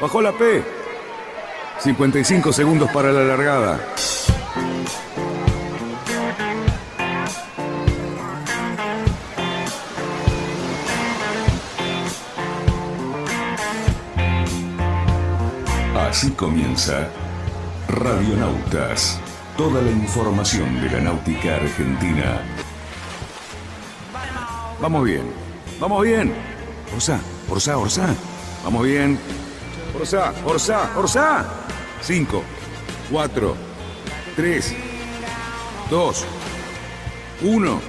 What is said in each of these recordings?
Bajó la P. 55 segundos para la largada. Así comienza Radionautas. Toda la información de la náutica argentina. Vamos bien, vamos bien. Orsa, Orsa, Orsa. Vamos bien. Orsa, Orsa, Orsa. 5, 4, 3, 2, 1.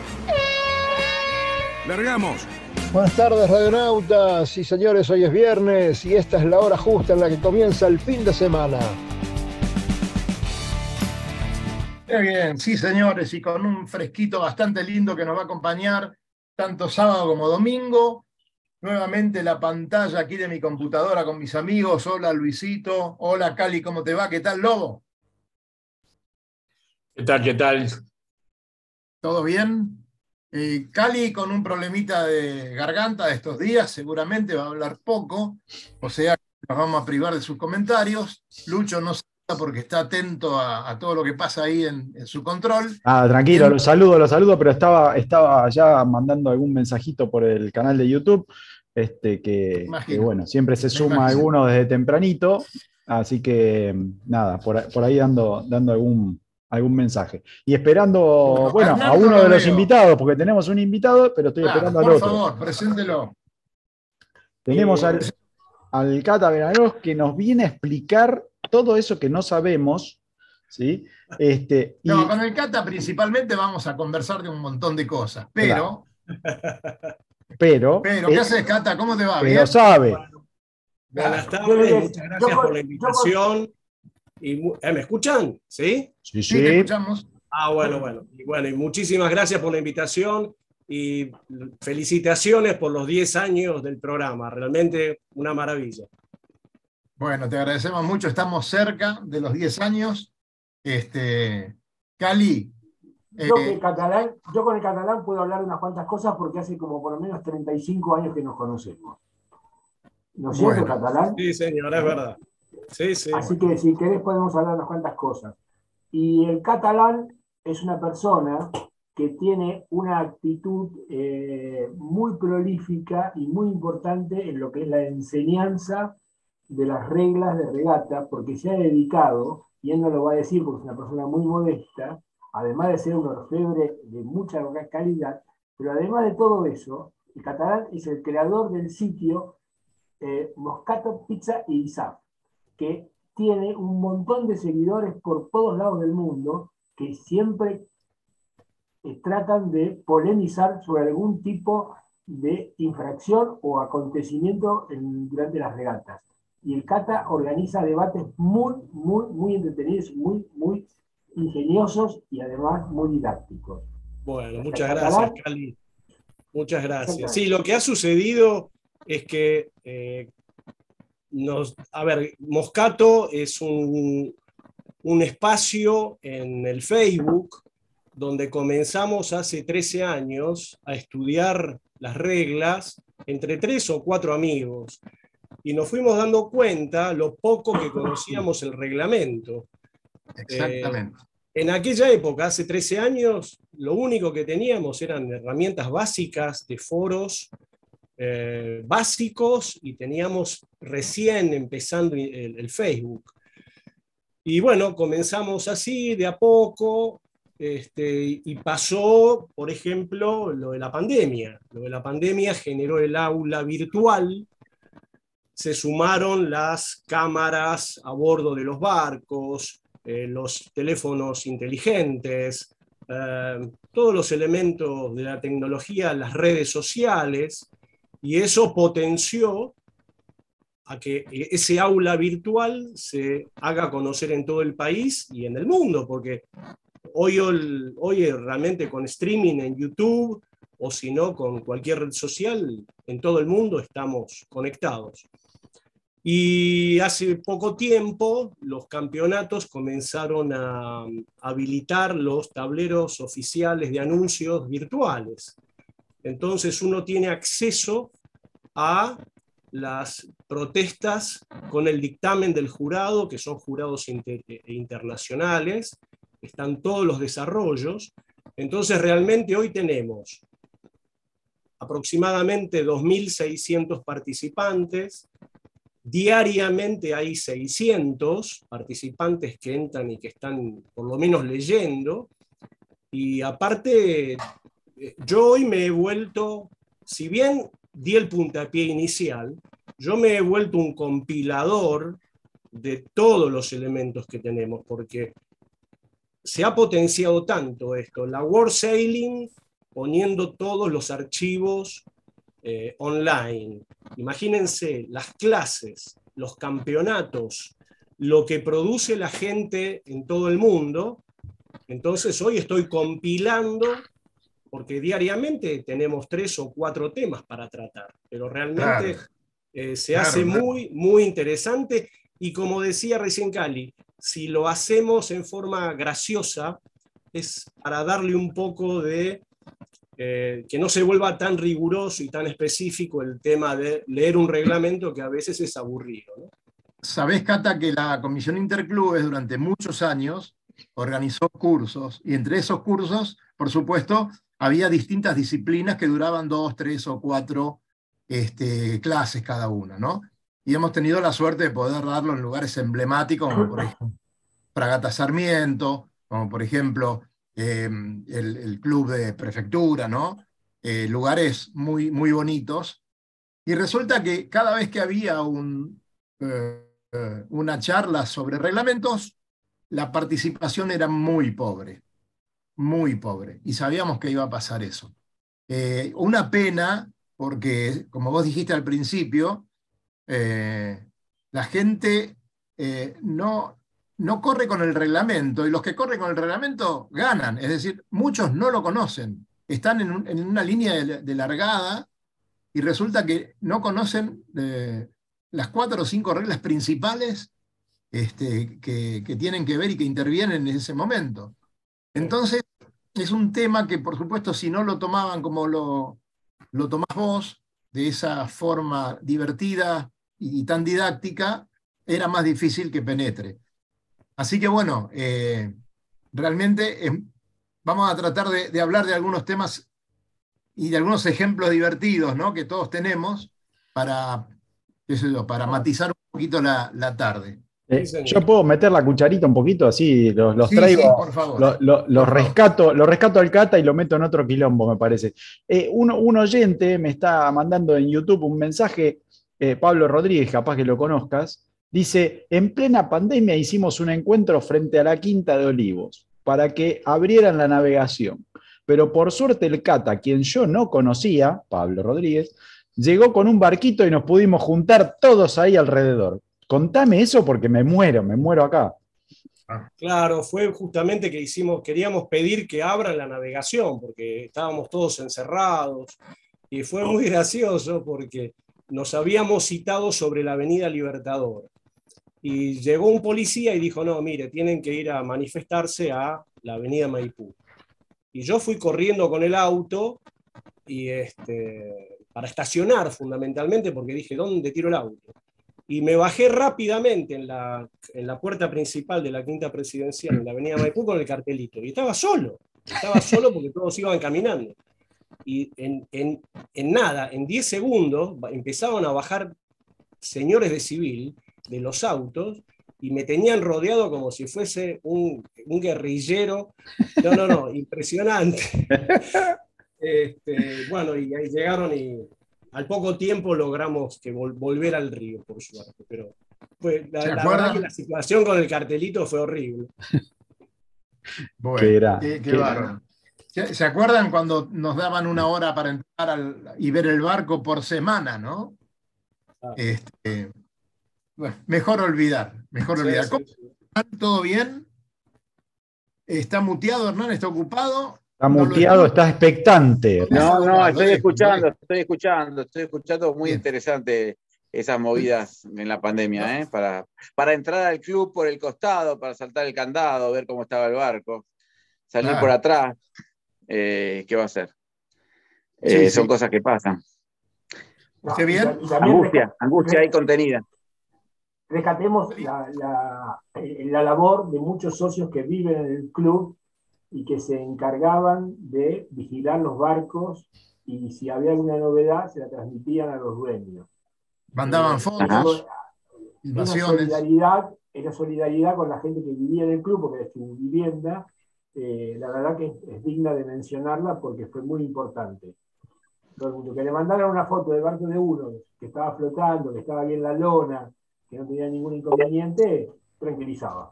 Largamos. Buenas tardes, radionautas y señores, hoy es viernes y esta es la hora justa en la que comienza el fin de semana. Muy bien, sí, señores, y con un fresquito bastante lindo que nos va a acompañar tanto sábado como domingo. Nuevamente la pantalla aquí de mi computadora con mis amigos. Hola Luisito, hola Cali, ¿cómo te va? ¿Qué tal, Lobo? ¿Qué tal? ¿Qué tal? ¿Todo bien? Eh, Cali con un problemita de garganta de estos días, seguramente va a hablar poco, o sea, nos vamos a privar de sus comentarios. Lucho no se porque está atento a, todo lo que pasa ahí en, su control. Ah, tranquilo, los saludo, los saludo, pero estaba, estaba ya mandando algún mensajito por el canal de YouTube, este, que, bueno, siempre se suma alguno desde tempranito, así que nada, por, por ahí dando, dando algún, algún mensaje. Y esperando, bueno, a uno de los invitados, porque tenemos un invitado, pero estoy esperando al otro. Por favor, preséntelo. Tenemos al, al Cata Veranos que nos viene a explicar todo eso que no sabemos. ¿sí? Este, no, con el Cata principalmente vamos a conversar de un montón de cosas, pero. Pero. Pero, ¿qué haces, Cata? ¿Cómo te va? ¿Bien? Lo sabe. Buenas tardes, muchas gracias por la invitación. Y, ¿eh, ¿Me escuchan? ¿Sí? Sí, sí. te escuchamos. Ah, bueno, bueno. Y bueno, y muchísimas gracias por la invitación y felicitaciones por los 10 años del programa. Realmente una maravilla. Bueno, te agradecemos mucho. Estamos cerca de los 10 años. Este, Cali. Yo, con eh, el catalán, yo con el catalán puedo hablar unas cuantas cosas porque hace como por lo menos 35 años que nos conocemos. ¿No es cierto, catalán? Sí, señor, es verdad. Sí, sí. Así que si querés podemos hablar unas cuantas cosas. Y el catalán es una persona que tiene una actitud eh, muy prolífica y muy importante en lo que es la enseñanza de las reglas de regata, porque se ha dedicado, y él no lo va a decir porque es una persona muy modesta, además de ser un orfebre de mucha calidad, pero además de todo eso, el catalán es el creador del sitio eh, Moscato Pizza y Isaf, que tiene un montón de seguidores por todos lados del mundo que siempre eh, tratan de polemizar sobre algún tipo de infracción o acontecimiento durante las regatas y el Cata organiza debates muy, muy, muy entretenidos, muy, muy ingeniosos y además muy didácticos. Bueno, muchas gracias, Cali. Muchas gracias. Sí, lo que ha sucedido es que eh, nos, a ver, Moscato es un, un espacio en el Facebook donde comenzamos hace 13 años a estudiar las reglas entre tres o cuatro amigos y nos fuimos dando cuenta lo poco que conocíamos el reglamento. Exactamente. Eh, en aquella época, hace 13 años, lo único que teníamos eran herramientas básicas de foros eh, básicos y teníamos recién empezando el, Facebook. Y bueno, comenzamos así, de a poco, este, y pasó, por ejemplo, lo de la pandemia. Lo de la pandemia generó el aula virtual, se sumaron las cámaras a bordo de los barcos, eh, los teléfonos inteligentes, eh, todos los elementos de la tecnología, las redes sociales, y eso potenció a que ese aula virtual se haga conocer en todo el país y en el mundo, porque hoy, hoy realmente con streaming en YouTube o si no con cualquier red social, en todo el mundo estamos conectados. Y hace poco tiempo los campeonatos comenzaron a habilitar los tableros oficiales de anuncios virtuales. Entonces uno tiene acceso a las protestas con el dictamen del jurado, que son jurados internacionales, están todos los desarrollos. Entonces, realmente hoy tenemos aproximadamente 2.600 participantes. Diariamente hay 600 participantes que entran y que están por lo menos leyendo. Y aparte, yo hoy me he vuelto, si bien di el puntapié inicial, yo me he vuelto un compilador de todos los elementos que tenemos, porque se ha potenciado tanto esto. La World Sailing poniendo todos los archivos eh, online. Imagínense las clases, los campeonatos, lo que produce la gente en todo el mundo. Entonces hoy estoy compilando, porque diariamente tenemos tres o cuatro temas para tratar, pero realmente eh, se hace muy, muy interesante. Y como decía recién Cali, si lo hacemos en forma graciosa, es para darle un poco de eh, que no se vuelva tan riguroso y tan específico el tema de leer un reglamento que a veces es aburrido. ¿no? Sabés, Cata, que la Comisión Interclubes durante muchos años organizó cursos y entre esos cursos, por supuesto, había distintas disciplinas que duraban dos, tres o cuatro este, clases cada una, ¿no? Y hemos tenido la suerte de poder darlo en lugares emblemáticos, como por ejemplo Fragata Sarmiento, como por ejemplo Em, el, club de prefectura, ¿no? Eh, lugares muy, muy bonitos. Y resulta que cada vez que había un, eh, eh, una charla sobre reglamentos, la participación era muy pobre, muy pobre. Y sabíamos que iba a pasar eso. una pena, porque como vos dijiste al principio, la gente no, no corre con el reglamento y los que corren con el reglamento ganan. Es decir, muchos no lo conocen. Están en, una línea de, largada y resulta que no conocen eh, las cuatro o cinco reglas principales este, que, tienen que ver y que intervienen en ese momento. Entonces, es un tema que, por supuesto, si no lo tomaban como lo, lo tomás vos, de esa forma divertida y tan didáctica, era más difícil que penetre. Así que bueno, eh, realmente eh, vamos a tratar de, hablar de algunos temas y de algunos ejemplos divertidos ¿no? que todos tenemos para, para matizar un poquito la, tarde. Eh, yo puedo meter la cucharita un poquito, así los, traigo, por favor. Los, rescato, lo rescato al cata y lo meto en otro quilombo, me parece. un, oyente me está mandando en YouTube un mensaje, Pablo Rodríguez, capaz que lo conozcas, Dice, en plena pandemia hicimos un encuentro frente a la Quinta de Olivos para que abrieran la navegación. Pero por suerte el Cata, quien yo no conocía, Pablo Rodríguez, llegó con un barquito y nos pudimos juntar todos ahí alrededor. Contame eso porque me muero, me muero acá. Claro, fue justamente que hicimos, queríamos pedir que abran la navegación porque estábamos todos encerrados y fue muy gracioso porque nos habíamos citado sobre la Avenida Libertador y llegó un policía y dijo, no, mire, tienen que ir a manifestarse a la avenida Maipú. Y yo fui corriendo con el auto y este, para estacionar fundamentalmente, porque dije, ¿dónde tiro el auto? Y me bajé rápidamente en la, en la puerta principal de la quinta presidencial, en la avenida Maipú, con el cartelito. Y estaba solo, estaba solo porque todos iban caminando. Y en, en, en nada, en 10 segundos, empezaban a bajar señores de civil de los autos y me tenían rodeado como si fuese un, guerrillero. No, no, no, impresionante. Este, bueno, y ahí llegaron y al poco tiempo logramos que volver al río, por suerte. Pero la, verdad que la situación con el cartelito fue horrible. Bueno, qué, ¿Se acuerdan cuando nos daban una hora para entrar y ver el barco por semana, no? Ah. Este, mejor olvidar, mejor olvidar. ¿Todo bien? ¿Está muteado, Hernán? ¿Está ocupado? Está muteado, está expectante. No, no, estoy escuchando, estoy escuchando, estoy escuchando muy interesante esas movidas en la pandemia, ¿eh? para, para entrar al club por el costado, para saltar el candado, ver cómo estaba el barco, salir por atrás, eh, ¿qué va a hacer? Eh, son cosas que pasan. ¿Qué bien? angustia, angustia ahí contenida. Rescatemos la, la, la labor de muchos socios que viven en el club y que se encargaban de vigilar los barcos y si había alguna novedad se la transmitían a los dueños. Mandaban eh, fondos, invasiones. Solidaridad, era solidaridad con la gente que vivía en el club, porque es su vivienda. Eh, la verdad que es, digna de mencionarla porque fue muy importante. Todo el mundo. Que le mandaran una foto del barco de uno, que estaba flotando, que estaba bien la lona, que no tenía ningún inconveniente, tranquilizaba.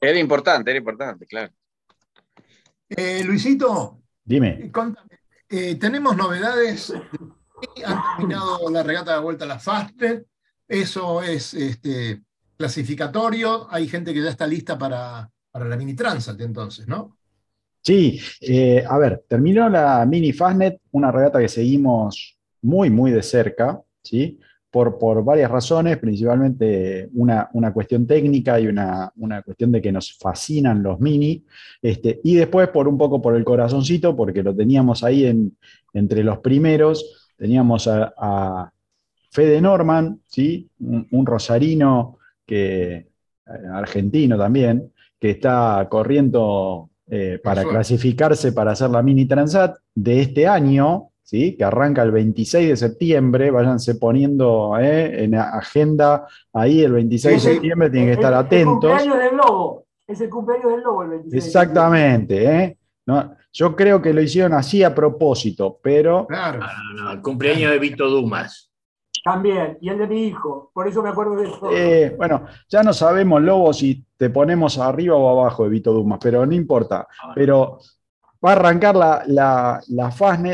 Era importante, era importante, claro. Eh, Luisito, dime. Eh, tenemos novedades. Han terminado la regata de vuelta a la Fastnet. Eso es este, clasificatorio. Hay gente que ya está lista para, la mini Transat, entonces, ¿no? Sí, eh, a ver, terminó la mini Fastnet, una regata que seguimos muy, muy de cerca, ¿sí? Por, varias razones, principalmente una, cuestión técnica y una, cuestión de que nos fascinan los mini, este, y después por un poco por el corazoncito, porque lo teníamos ahí en, entre los primeros, teníamos a, Fede Norman, ¿sí? un, rosarino que, eh, argentino también, que está corriendo eh, para clasificarse para hacer la mini Transat de este año, que arranca el 26 de septiembre, váyanse poniendo eh, en agenda ahí el 26 de septiembre, tienen que estar atentos. Es el cumpleaños del lobo, es el cumpleaños del lobo el 26 Exactamente, ¿eh? No, yo creo que lo hicieron así a propósito, pero... Claro. el cumpleaños de Vito Dumas. También, y el de mi hijo, por eso me acuerdo de eso. Eh, bueno, ya no sabemos, Lobo, si te ponemos arriba o abajo de Vito Dumas, pero no importa. Ah, pero va a arrancar la, la, la,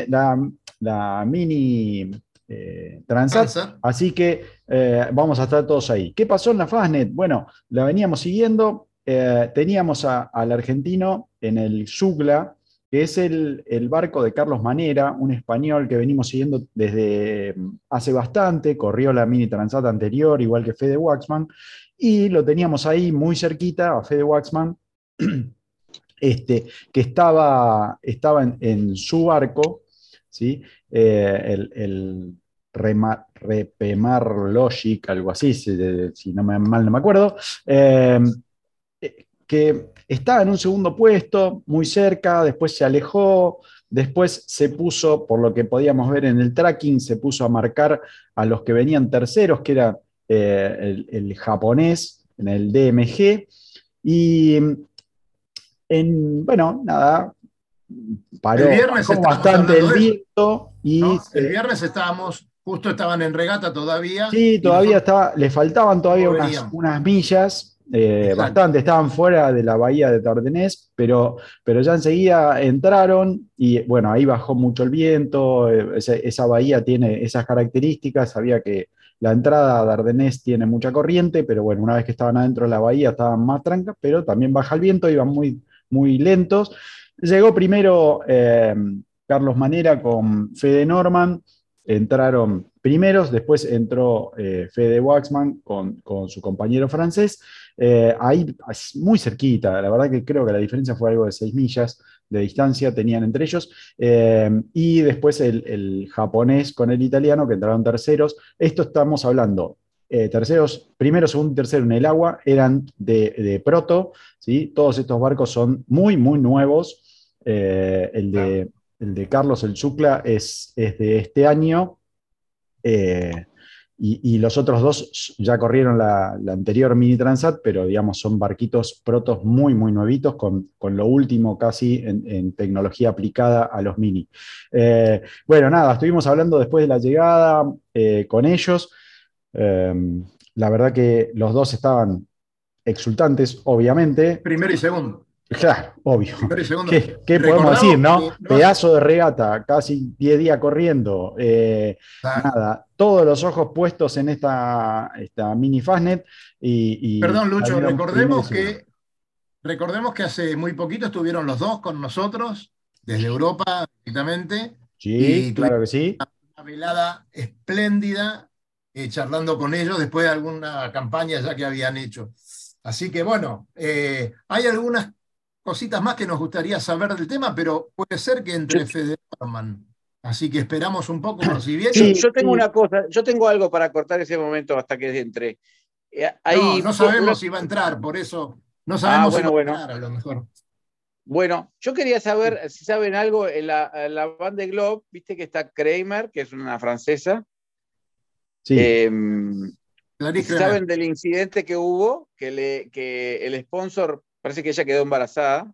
la, la mini eh, Transat, así que eh, vamos a estar todos ahí. ¿Qué pasó en la Fastnet? Bueno, la veníamos siguiendo, eh, teníamos al argentino en el Zugla, que es el, barco de Carlos Manera, un español que venimos siguiendo desde mm, hace bastante, corrió la mini Transat anterior, igual que Fede Waxman, y lo teníamos ahí muy cerquita a Fede Waxman. Este, que estaba, estaba en su barco, ¿sí? Eh, el, el Repemar Logic, algo así, si, no me, mal no me acuerdo, eh, que estaba en un segundo puesto, muy cerca, después se alejó, después se puso, por lo que podíamos ver en el tracking, se puso a marcar a los que venían terceros, que era eh, el, el, japonés en el DMG, y en, bueno, nada, el viernes bastante el viento y el viernes estábamos justo estaban en regata todavía sí todavía estaba le faltaban todavía unas, millas eh, bastante estaban fuera de la bahía de Tardenés pero pero ya enseguida entraron y bueno ahí bajó mucho el viento eh, esa, bahía tiene esas características sabía que la entrada a Dardenés tiene mucha corriente, pero bueno, una vez que estaban adentro de la bahía estaban más trancas, pero también baja el viento, iban muy, muy lentos. Llegó primero eh, Carlos Manera con Fede Norman, entraron primeros, después entró eh, Fede Waxman con, su compañero francés, eh, ahí muy cerquita, la verdad que creo que la diferencia fue algo de 6 millas de distancia tenían entre ellos, y después el, japonés con el italiano que entraron terceros, esto estamos hablando terceros, primero, segundo y tercero en el agua eran de, proto, ¿sí? todos estos barcos son muy, muy nuevos, eh, el, de, el, de, Carlos el Chucla es, es de este año. Eh, y, los otros dos ya corrieron la, anterior Mini Transat, pero digamos son barquitos protos muy, muy nuevitos, con, lo último casi en, tecnología aplicada a los Mini. Eh, bueno, nada, estuvimos hablando después de la llegada con ellos. La verdad que los dos estaban exultantes, obviamente. Primero y segundo. Claro, obvio. ¿Qué, podemos decir, no? Pedazo de regata, casi 10 días corriendo. Eh, nada, todos los ojos puestos en esta, esta mini Fastnet. Y, Perdón, Lucho, recordemos que, recordemos que hace muy poquito estuvieron los dos con nosotros, desde Europa, directamente. Sí, claro que sí. Una velada espléndida, eh, charlando con ellos después de alguna campaña ya que habían hecho. Así que bueno, eh, hay algunas cositas más que nos gustaría saber del tema, pero puede ser que entre Fede Norman Así que esperamos un poco, si bien. Sí, yo tengo una cosa, yo tengo algo para cortar ese momento hasta que entre. Eh, no, no sabemos si va a entrar, por eso no sabemos ah, si va a entrar, a lo mejor. Bueno, yo quería saber si saben algo en la, la banda de Globe, viste que está Kramer, que es una francesa. Sí. Em, saben del incidente que hubo, que, le, que el sponsor, parece que ella quedó embarazada.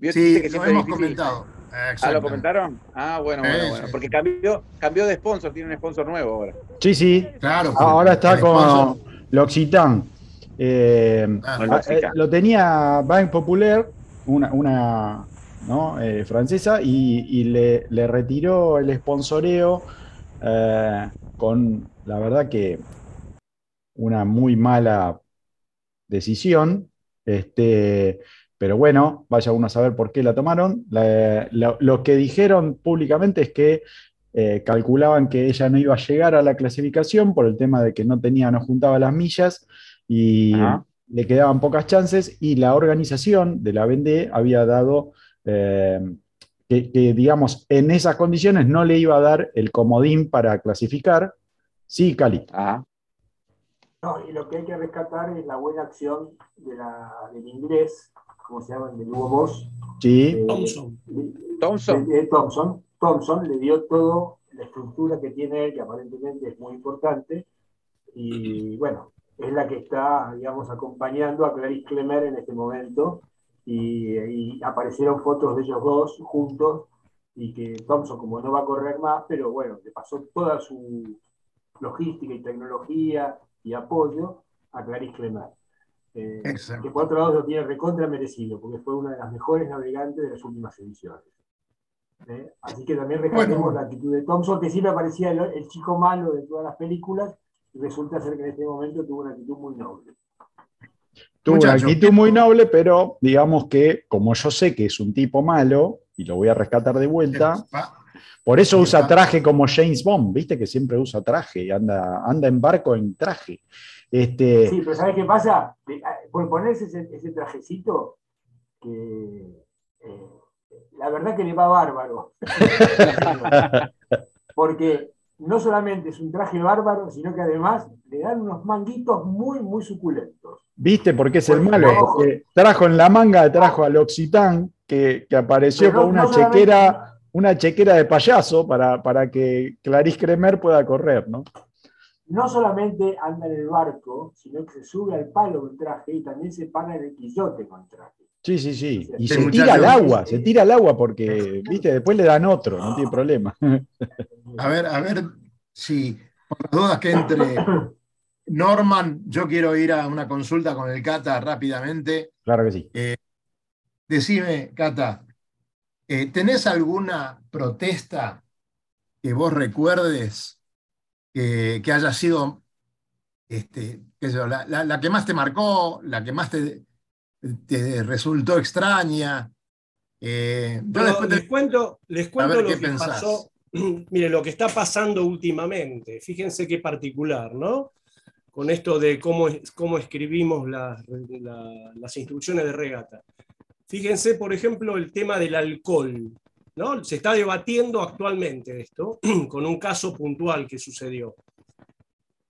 Sí, que lo hemos comentado. ¿Ah, lo comentaron? Ah, bueno, bueno, bueno. Porque cambió, cambió de sponsor, tiene un sponsor nuevo ahora. Sí, sí. Claro. Ahora está con L'Occitane. Eh, ah, eh, lo tenía Bank Popular, una, una eh, francesa, y, le, retiró el sponsoreo con, la verdad que, una muy mala decisión. Este, pero bueno, vaya uno a saber por qué la tomaron. lo que dijeron públicamente es que eh, calculaban que ella no iba a llegar a la clasificación por el tema de que no tenía, no juntaba las millas y le quedaban pocas chances y la organización de la BND había dado eh, que, digamos, en esas condiciones no le iba a dar el comodín para clasificar. Sí, Cali. No, y lo que hay que rescatar es la buena acción de la, del inglés, como se llama, del Hugo Boss. Sí. Eh, Thompson. Thompson. Thompson Thompson le dio todo la estructura que tiene él, que aparentemente es muy importante, y bueno, es la que está, digamos, acompañando a Clarice Clemer en este momento, y, aparecieron fotos de ellos dos juntos, y que Thompson, como no va a correr más, pero bueno, le pasó toda su logística y tecnología y apoyo a Clarice Clemer. Eh, que por otro lado lo tiene recontra merecido, porque fue una de las mejores navegantes de las últimas ediciones. ¿eh? Así que también rescatemos la actitud de Thompson, que siempre parecía el, chico malo de todas las películas, y resulta ser que en este momento tuvo una actitud muy noble. Tuvo una actitud muy noble, pero digamos que, como yo sé que es un tipo malo, y lo voy a rescatar de vuelta, por eso usa traje como James Bond, viste que siempre usa traje, anda, anda en barco en traje. Este... Sí, pero ¿sabes qué pasa? Ah, por ponerse ese, trajecito, que eh, la verdad que le va bárbaro. Porque no solamente es un traje bárbaro, sino que además le dan unos manguitos muy, muy suculentos. ¿Viste por qué es el malo? Porque trajo en la manga, trajo al Occitán, que, apareció con una chequera, una chequera de payaso para, para que Clarice Kremer pueda correr, ¿no? No solamente anda en el barco, sino que se sube al palo con traje y también se para en el quillote con traje. Sí, sí, sí. Y se tira al agua, se tira al agua porque, viste, después le dan otro, no tiene problema. A ver, a ver si, por las dudas que entre Norman, yo quiero ir a una consulta con el Cata rápidamente. Claro que sí. Eh, decime, Cata, eh, ¿tenés alguna protesta que vos recuerdes que, haya sido este, la, la, que más te marcó, la que más te, te resultó extraña. Eh, les cuento, les cuento lo que pasó. Mire, lo que está pasando últimamente, fíjense qué particular, ¿no? Con esto de cómo, cómo escribimos las instrucciones de regata. Fíjense, por ejemplo, el tema del alcohol. ¿no? Se está debatiendo actualmente esto, con un caso puntual que sucedió.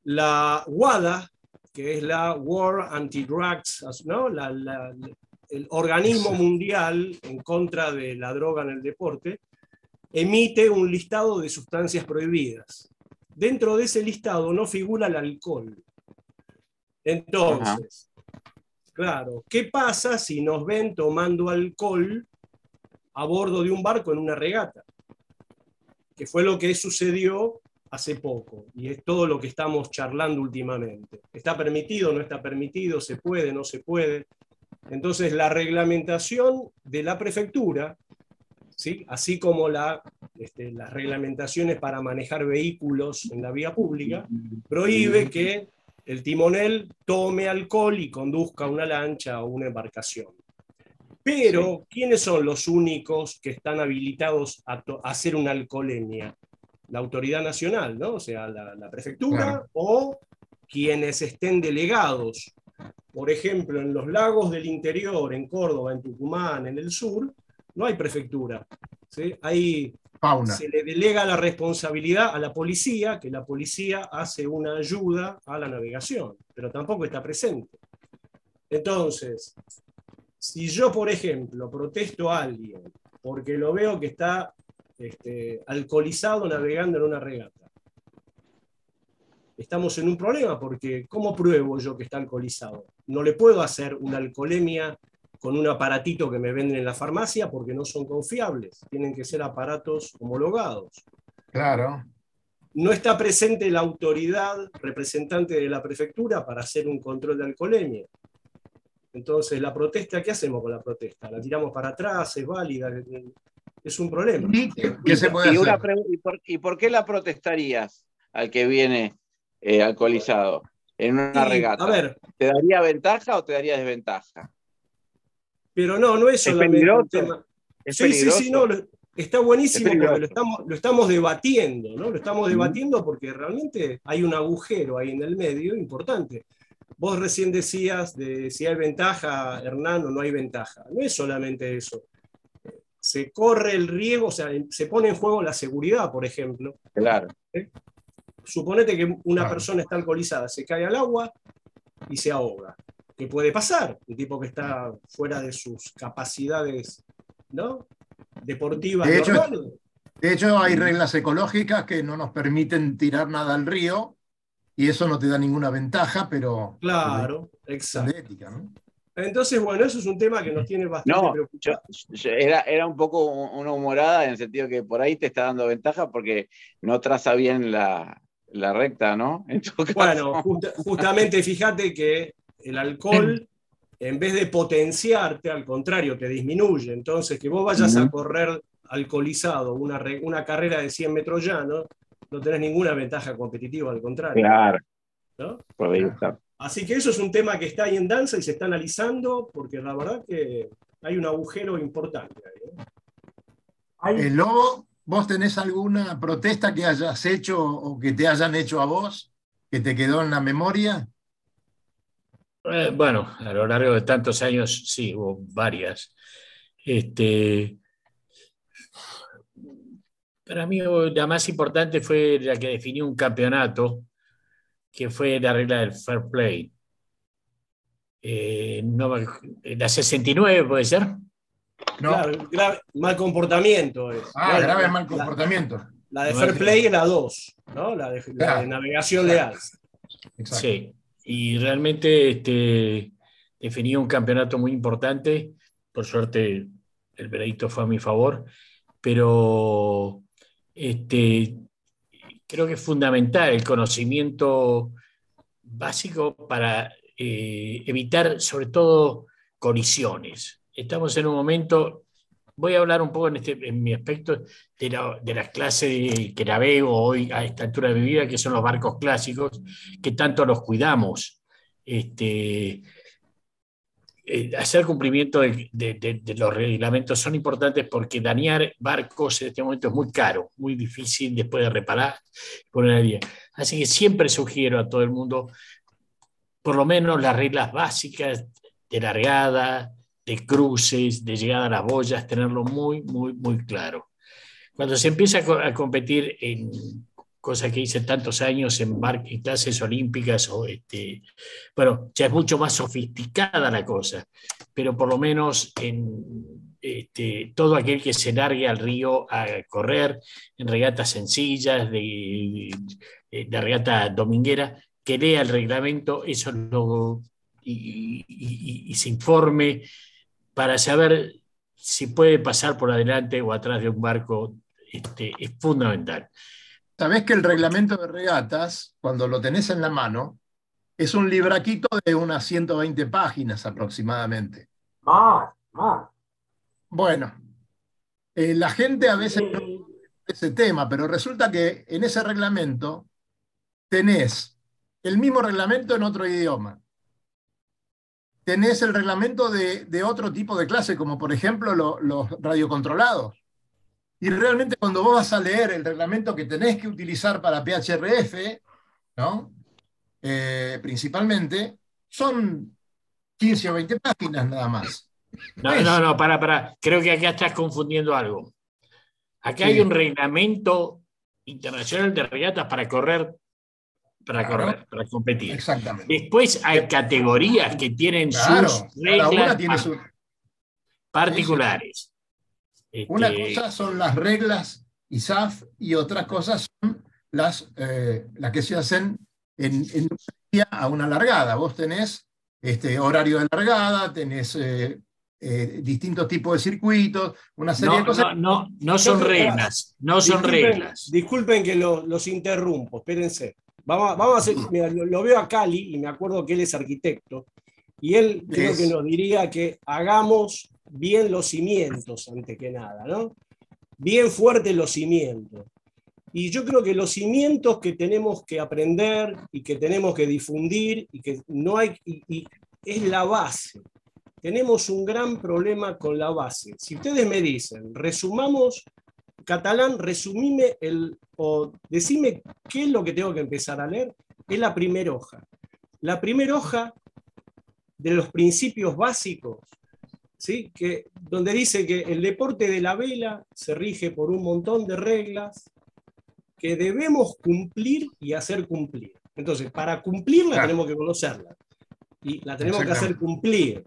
La WADA, que es la War Anti-Drugs, ¿no? el organismo mundial en contra de la droga en el deporte, emite un listado de sustancias prohibidas. Dentro de ese listado no figura el alcohol. Entonces, claro, ¿qué pasa si nos ven tomando alcohol a bordo de un barco en una regata? Que fue lo que sucedió hace poco y es todo lo que estamos charlando últimamente. ¿Está permitido, no está permitido? ¿Se puede, no se puede? Entonces, la reglamentación de la prefectura, ¿sí? así como este, las reglamentaciones para manejar vehículos en la vía pública, prohíbe que el timonel tome alcohol y conduzca una lancha o una embarcación. Pero, ¿quiénes son los únicos que están habilitados a hacer una alcoholemia? la autoridad nacional, ¿no? O sea, la, prefectura o quienes estén delegados. Por ejemplo, en los lagos del interior, en Córdoba, en Tucumán, en el sur, no hay prefectura. ¿sí? Hay se le delega la responsabilidad a la policía, que la policía hace una ayuda a la navegación, pero tampoco está presente. Entonces, si yo, por ejemplo, protesto a alguien porque lo veo que está este, alcoholizado navegando en una regata, estamos en un problema porque ¿cómo pruebo yo que está alcoholizado? No le puedo hacer una alcoholemia con un aparatito que me venden en la farmacia porque no son confiables, tienen que ser aparatos homologados. Claro. No está presente la autoridad representante de la prefectura para hacer un control de alcoholemia. Entonces, la protesta, ¿qué hacemos con la protesta? ¿La tiramos para atrás? ¿Es válida? Es un problema. ¿Qué, se puede hacer? ¿Y, por, qué la protestarías al que viene eh, alcoholizado en una regata? A ver, ¿Te daría ventaja o te daría desventaja? Pero no, no es solamente un tema. sí, sí, sí, no, está buenísimo porque lo estamos, lo estamos debatiendo, ¿no? Lo estamos debatiendo porque realmente hay un agujero ahí en el medio importante. Vos recién decías de si hay ventaja, Hernán, o no hay ventaja. No es solamente eso. Se corre el riesgo, o sea, se pone en juego la seguridad, por ejemplo. Claro. ¿Eh? Suponete que una persona está alcoholizada, se cae al agua y se ahoga. ¿Qué puede pasar? Un tipo que está fuera de sus capacidades ¿no? deportivas. De hecho, de hecho, hay reglas ecológicas que no nos permiten tirar nada al río y eso no te da ninguna ventaja, pero... Claro, exacto. Entonces, bueno, eso es un tema que nos tiene bastante no, era, era un poco una humorada en el sentido que por ahí te está dando ventaja porque no traza bien la, recta, ¿no? bueno, justamente fíjate que el alcohol, en vez de potenciarte, al contrario, te disminuye. Entonces, que vos vayas a correr alcoholizado una, una carrera de 100 metros llano, no tenés ninguna ventaja competitiva, al contrario. Claro. Así que eso es un tema que está ahí en danza y se está analizando, porque la verdad que hay un agujero importante ahí. ¿eh? El Lobo, ¿vos tenés alguna protesta que hayas hecho o que te hayan hecho a vos, que te quedó en la memoria? Eh, bueno, a lo largo de tantos años sí, hubo varias. Este, para mí la más importante fue la que definió un campeonato, que fue la regla del fair play. Eh, la 69 puede ser. No. grave, mal comportamiento. Ah, grave mal comportamiento. La, de fair play es la 2, ¿no? La de, navegación leal. Sí, y realmente este, un campeonato muy importante. Por suerte, el veredicto fue a mi favor, pero este, creo que es fundamental el conocimiento básico para eh, evitar sobre todo colisiones. Estamos en un momento, voy a hablar un poco en, este, en mi aspecto de, la, de las clases que navego hoy a esta altura de mi vida, que son los barcos clásicos, que tanto los cuidamos. Este, eh, hacer cumplimiento de, los reglamentos son importantes porque dañar barcos en este momento es muy caro, muy difícil después de reparar, poner al día. Así que siempre sugiero a todo el mundo, por lo menos las reglas básicas de largada, de cruces, de llegada a las boyas, tenerlo muy, muy, muy claro. Cuando se empieza a competir en cosa que hice tantos años en, clases olímpicas, o este, bueno, ya es mucho más sofisticada la cosa, pero por lo menos en este, todo aquel que se largue al río a correr en regatas sencillas, de, de, regata dominguera, que lea el reglamento, eso lo, y, se informe para saber si puede pasar por adelante o atrás de un barco, este, es fundamental. Sabés que el reglamento de regatas, cuando lo tenés en la mano, es un libraquito de unas 120 páginas aproximadamente. Más, más. Bueno, eh, la gente a veces no ese tema, pero resulta que en ese reglamento tenés el mismo reglamento en otro idioma. Tenés el reglamento de, otro tipo de clase, como por ejemplo los radiocontrolados. Y realmente cuando vos vas a leer el reglamento que tenés que utilizar para PHRF, ¿no? Eh, principalmente, son 15 o 20 páginas nada más. No, no, no, para, para. Creo que acá estás confundiendo algo. Acá hay un reglamento internacional de regatas para correr, para correr, para competir. Exactamente. Después hay categorías que tienen sus reglas particulares. Una este, cosa son las reglas ISAF y otras cosas son las, eh, las que se hacen en, en a una largada. Vos tenés este, horario de largada, tenés eh, eh, distintos tipos de circuitos, una serie de cosas. No, no, son reglas, no son reglas. Disculpen que los interrumpo, espérense. Vamos, vamos a hacer, lo, veo a Cali y me acuerdo que él es arquitecto, y él creo que nos diría que hagamos bien los cimientos, antes que nada, ¿no? Bien fuertes los cimientos. Y yo creo que los cimientos que tenemos que aprender y que tenemos que difundir y que no hay, y es la base tenemos un gran problema con la base. Si ustedes me dicen, resumamos, catalán, resumime el, o decime qué es lo que tengo que empezar a leer, es la primera hoja. La primera hoja de los principios básicos, ¿sí? que, donde dice que el deporte de la vela se rige por un montón de reglas que debemos cumplir y hacer cumplir. Entonces, para cumplirla tenemos que conocerla y la tenemos que hacer cumplir.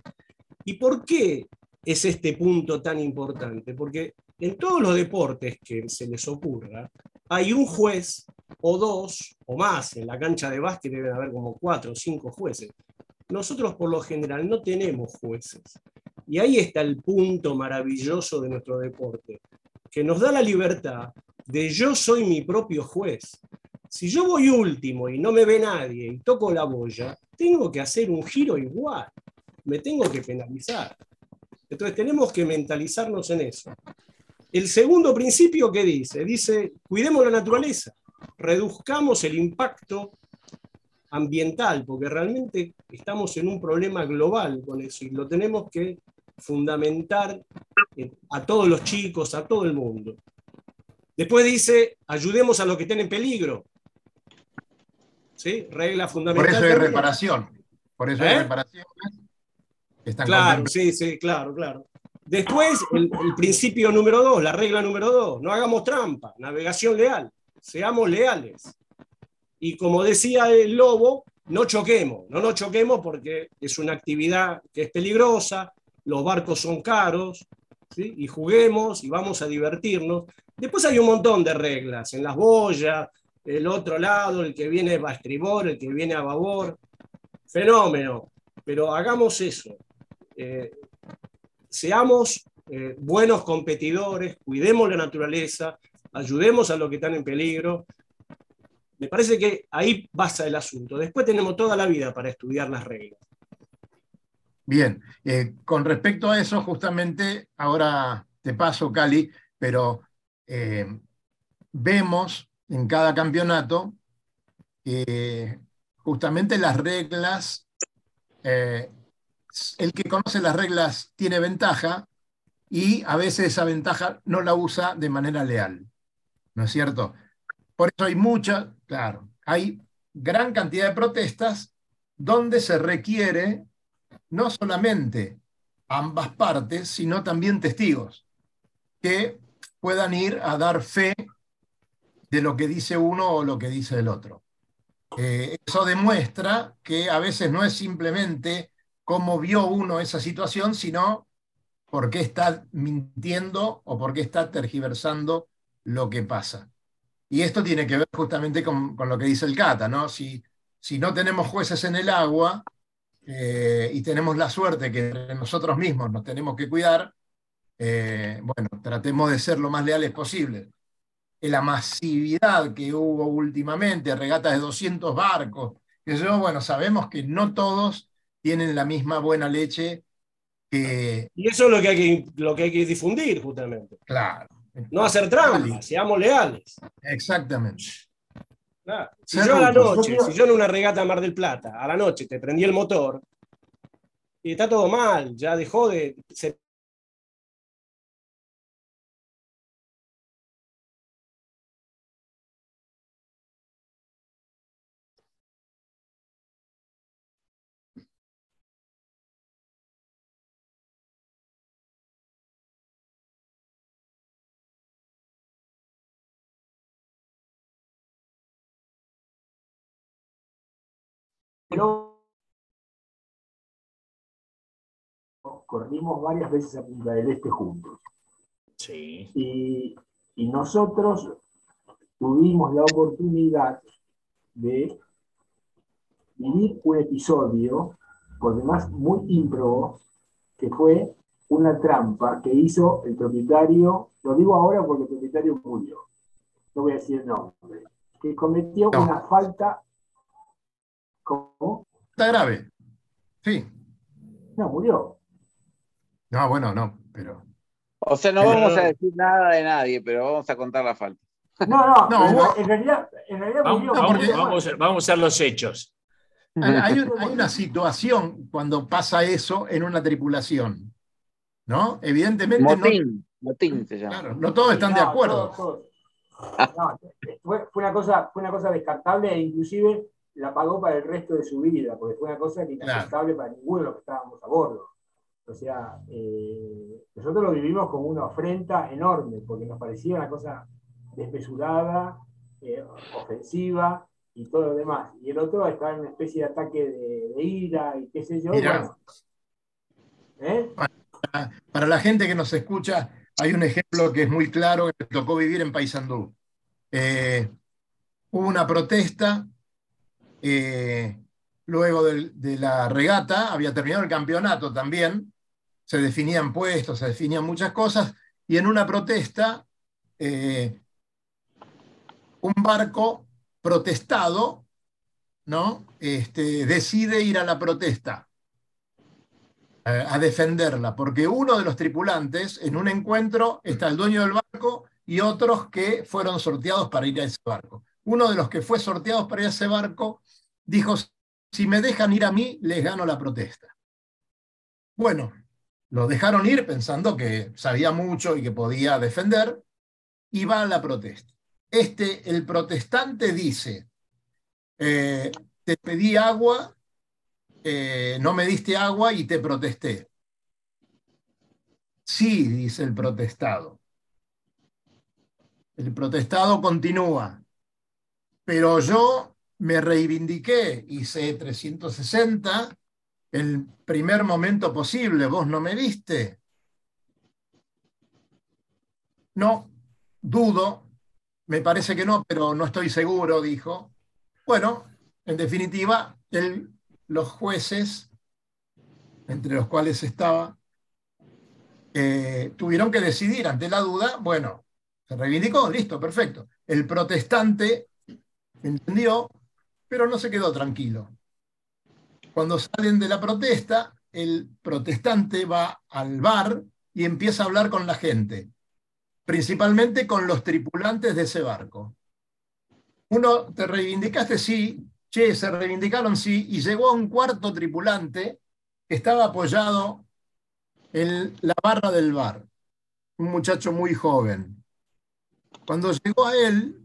¿Y por qué es este punto tan importante? Porque en todos los deportes que se les ocurra, hay un juez o dos o más. En la cancha de básquet deben haber como cuatro o cinco jueces. Nosotros por lo general no tenemos jueces. Y ahí está el punto maravilloso de nuestro deporte, que nos da la libertad de yo soy mi propio juez. Si yo voy último y no me ve nadie y toco la boya, tengo que hacer un giro igual me tengo que penalizar. Entonces tenemos que mentalizarnos en eso. El segundo principio que dice, dice, cuidemos la naturaleza, reduzcamos el impacto ambiental, porque realmente estamos en un problema global con eso y lo tenemos que fundamentar a todos los chicos, a todo el mundo. Después dice, ayudemos a los que estén en peligro. ¿Sí? Regla fundamental. Por eso hay reparación. Por eso hay ¿Eh? reparación claro, sí, sí, claro, claro. Después, el, principio número dos, la regla número dos, no hagamos trampa, navegación leal, seamos leales. Y como decía el lobo, no choquemos, no nos choquemos porque es una actividad que es peligrosa, los barcos son caros, y juguemos y vamos a divertirnos. Después hay un montón de reglas, en las boyas, el otro lado, el que viene a estribor, el que viene a babor, fenómeno, pero hagamos eso, eh, seamos eh, buenos competidores, cuidemos la naturaleza, ayudemos a los que están en peligro. Me parece que ahí basa el asunto. Después tenemos toda la vida para estudiar las reglas. Bien, eh, con respecto a eso, justamente, ahora te paso, Cali, pero vemos en cada campeonato justamente las reglas el que conoce las reglas tiene ventaja y a veces esa ventaja no la usa de manera leal. ¿No es cierto? Por eso hay mucha, claro, hay gran cantidad de protestas donde se requiere no solamente ambas partes, sino también testigos que puedan ir a dar fe de lo que dice uno o lo que dice el otro. Eh, eso demuestra que a veces no es simplemente cómo vio uno esa situación, sino por qué está mintiendo o por qué está tergiversando lo que pasa. Y esto tiene que ver justamente con, lo que dice el Cata, ¿no? Si, si no tenemos jueces en el agua eh, y tenemos la suerte que nosotros mismos nos tenemos que cuidar, eh, bueno, tratemos de ser lo más leales posible. La masividad que hubo últimamente, regatas de 200 barcos, que yo, bueno, sabemos que no todos tienen la misma buena leche que... Y eso es lo que hay que, lo que, hay que difundir, justamente. Claro. No hacer trampa, seamos leales. Exactamente. Si yo a la noche, si yo en una regata a Mar del Plata, a la noche te prendí el motor y está todo mal, ya dejó de, pero corrimos varias veces a Punta del Este juntos. Sí. Y, y nosotros tuvimos la oportunidad de vivir un episodio, por demás muy ímprobo, que fue una trampa que hizo el propietario, lo digo ahora porque el propietario murió, no voy a decir el nombre, que cometió una falta. ¿Cómo? Está grave. Sí. No, murió. No, bueno, no, pero. O sea, no vamos a decir nada de nadie, pero vamos a contar la falta. No, no, no en, realidad, en realidad vamos, murió. Vamos, vamos, vamos, a los hechos. Hay, una situación cuando pasa eso en una tripulación. ¿No? Evidentemente. Motín, motín se llama. Claro, no todos están de acuerdo. fue, una cosa, fue una cosa descartable e inclusive la pagó para el resto de su vida, porque fue una cosa que inaceptable para ninguno de los que estábamos a bordo. O sea, eh, nosotros lo vivimos como una ofrenda enorme, porque nos parecía una cosa desmesurada, eh, ofensiva y todo lo demás. Y el otro estaba en una especie de ataque de, ira y qué sé yo. ¿Eh? para, la gente que nos escucha, hay un ejemplo que es muy claro que me tocó vivir en Paysandú. Hubo una protesta, luego de, la regata, había terminado el campeonato también, se definían puestos, se definían muchas cosas, y en una protesta un barco protestado, ¿no? Este, decide ir a la protesta, eh, a defenderla, porque uno de los tripulantes, en un encuentro, está el dueño del barco y otros que fueron sorteados para ir a ese barco. Uno de los que fue sorteados para ese barco dijo, si me dejan ir a mí, les gano la protesta. Bueno, lo dejaron ir pensando que sabía mucho y que podía defender, y va a la protesta este, el protestante dice, eh, te pedí agua, eh, no me diste agua y te protesté. Sí, dice el protestado. El protestado continúa, pero yo me reivindiqué, hice 360 el primer momento posible, vos no me viste. No, dudo, me parece que no, pero no estoy seguro, dijo. Bueno, en definitiva, los jueces, entre los cuales estaba, eh, tuvieron que decidir ante la duda, bueno, se reivindicó, listo, perfecto. El protestante entendió, pero no se quedó tranquilo. Cuando salen de la protesta, el protestante va al bar y empieza a hablar con la gente principalmente con los tripulantes de ese barco. Uno, ¿te reivindicaste? Sí. Che, se reivindicaron, sí. Y llegó a un cuarto tripulante que estaba apoyado en la barra del bar. Un muchacho muy joven. Cuando llegó a él,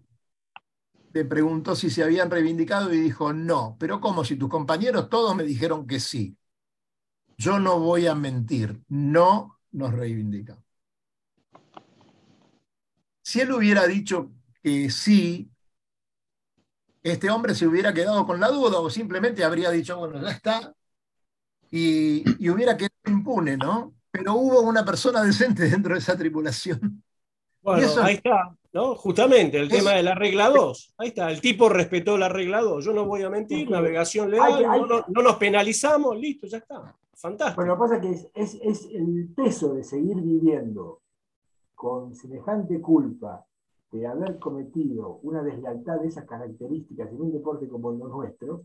le preguntó si se habían reivindicado y dijo, no, pero ¿cómo? Si tus compañeros todos me dijeron que sí. Yo no voy a mentir, no nos reivindicamos. Si él hubiera dicho que sí, este hombre se hubiera quedado con la duda o simplemente habría dicho, bueno, ya está, y, hubiera quedado impune, ¿no? Pero hubo una persona decente dentro de esa tripulación. Bueno, ahí está, ¿no? Justamente el tema de la regla 2. Ahí está, el tipo respetó la regla 2. Yo no voy a mentir, navegación legal, No, nos penalizamos, listo, ya está. Fantástico. Bueno, lo que pasa es que es, es el peso de seguir viviendo con semejante culpa de haber cometido una deslealtad de esas características en un deporte como el nuestro,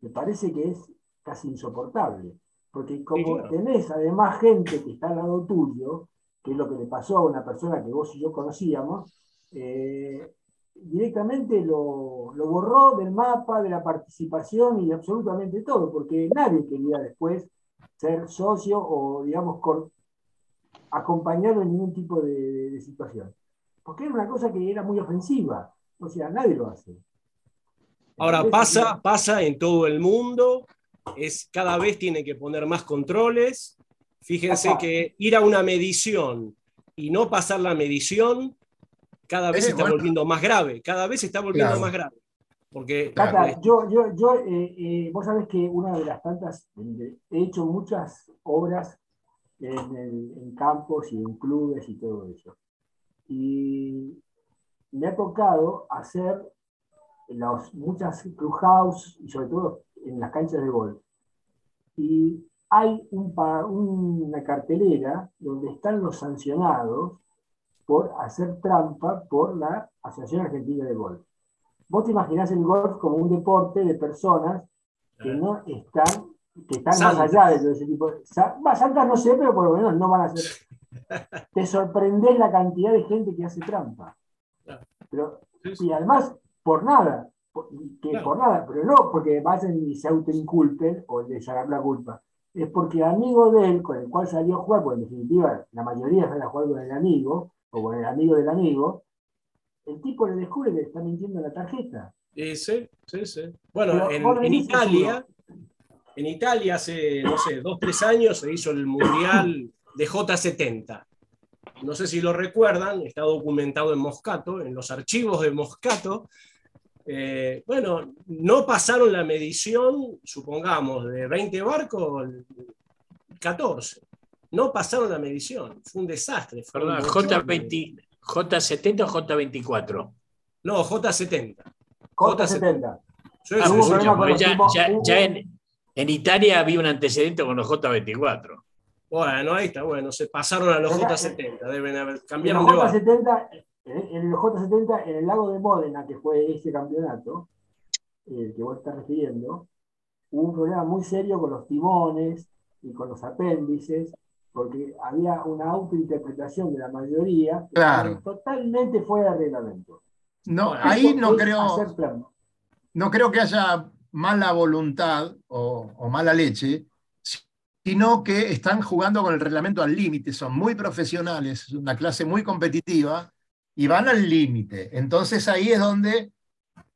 me parece que es casi insoportable. Porque como tenés además gente que está al lado tuyo, que es lo que le pasó a una persona que vos y yo conocíamos, eh, directamente lo, lo, borró del mapa, de la participación y de absolutamente todo, porque nadie quería después ser socio o, digamos, acompañado en ningún tipo de, situación. Porque era una cosa que era muy ofensiva. O sea, nadie lo hace. Ahora pasa, pasa en todo el mundo, es, cada vez tiene que poner más controles. Fíjense que ir a una medición y no pasar la medición cada vez se está volviendo más grave, cada vez se está volviendo más grave. Porque, Cata, yo, yo, yo eh, eh, vos sabés que una de las tantas, he hecho muchas obras en, campos y en clubes y todo eso. Y me ha tocado hacer los, muchas clubhouse y sobre todo en las canchas de golf. Y hay un, una cartelera donde están los sancionados por hacer trampa por la Asociación Argentina de Golf. Vos te imaginás el golf como un deporte de personas que no están, que están más allá de todo ese tipo. De, santas no sé, pero por lo menos no van a ser. Te sorprende la cantidad de gente que hace trampa. Pero, y además, por nada, que por nada, pero no porque vayan y se autoinculpen o les hagan la culpa. Es porque amigo de él, con el cual salió a jugar, porque en definitiva la mayoría sale a jugar con el amigo, o con el amigo del amigo, el tipo le descubre que le está mintiendo la tarjeta. Sí, sí, sí. Bueno, en, Italia, en Italia hace, no sé, dos, tres años se hizo el Mundial de J70. No sé si lo recuerdan, está documentado en Moscato, en los archivos de Moscato. Eh, bueno, no pasaron la medición, supongamos, de 20 barcos, 14 no pasaron la medición. Fue un desastre. J20, ¿J70 o J24? No, J70. J70. Ya, en, Italia había un antecedente con los J24. Bueno, ahí está, bueno, se pasaron a los J70, deben haber cambiado. En, J70, en el J70, en el lago de Módena, que fue ese campeonato, el que vos estás refiriendo, hubo un problema muy serio con los timones y con los apéndices, porque había una autointerpretación de la mayoría claro. totalmente fuera de reglamento. No, ahí no creo, no creo que haya mala voluntad o, mala leche, sino que están jugando con el reglamento al límite, son muy profesionales, es una clase muy competitiva y van al límite. Entonces ahí es donde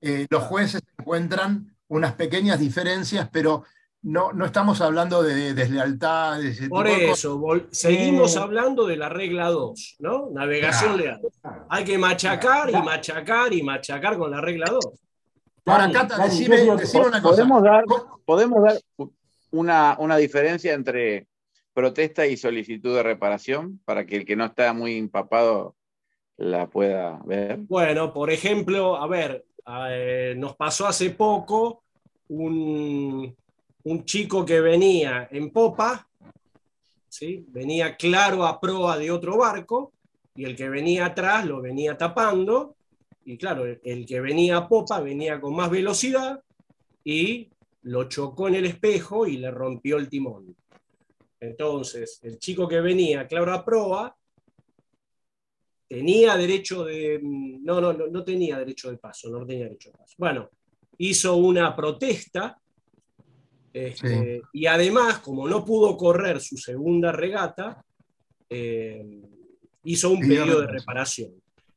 eh, los jueces encuentran unas pequeñas diferencias, pero no, no estamos hablando de deslealtad. Por eso, seguimos hablando de la regla 2, ¿no? Navegación leal. Hay que machacar y machacar y machacar con la regla 2. Ahora, Cata, decime, una cosa. ¿Podemos dar, podemos dar una, una, diferencia entre protesta y solicitud de reparación para que el que no está muy empapado la pueda ver? Bueno, por ejemplo, a ver, eh, nos pasó hace poco un, un chico que venía en popa, ¿sí? venía claro a proa de otro barco, y el que venía atrás lo venía tapando, y claro, el que venía a popa venía con más velocidad y lo chocó en el espejo y le rompió el timón. Entonces, el chico que venía claro a proa tenía derecho de... No, no, no, no tenía derecho de paso, no tenía derecho de paso. Bueno, hizo una protesta este, y además, como no pudo correr su segunda regata, eh, hizo un pedido de reparación.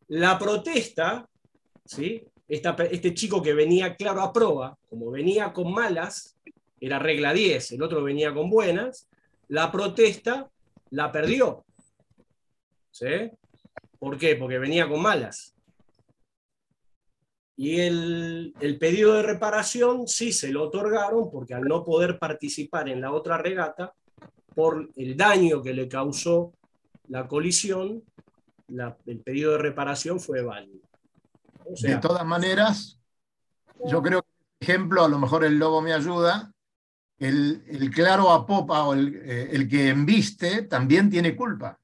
La protesta, ¿sí? este chico que venía claro a prueba, como venía con malas, era regla 10, el otro venía con buenas, la protesta la perdió. ¿Sí? ¿Por qué? Porque venía con malas. Y el, pedido de reparación sí se lo otorgaron porque al no poder participar en la otra regata, por el daño que le causó la colisión, el pedido de reparación fue válido. de todas maneras, yo creo que, por ejemplo, a lo mejor el lobo me ayuda, el, claro a popa o el, eh, el, que embiste también tiene culpa.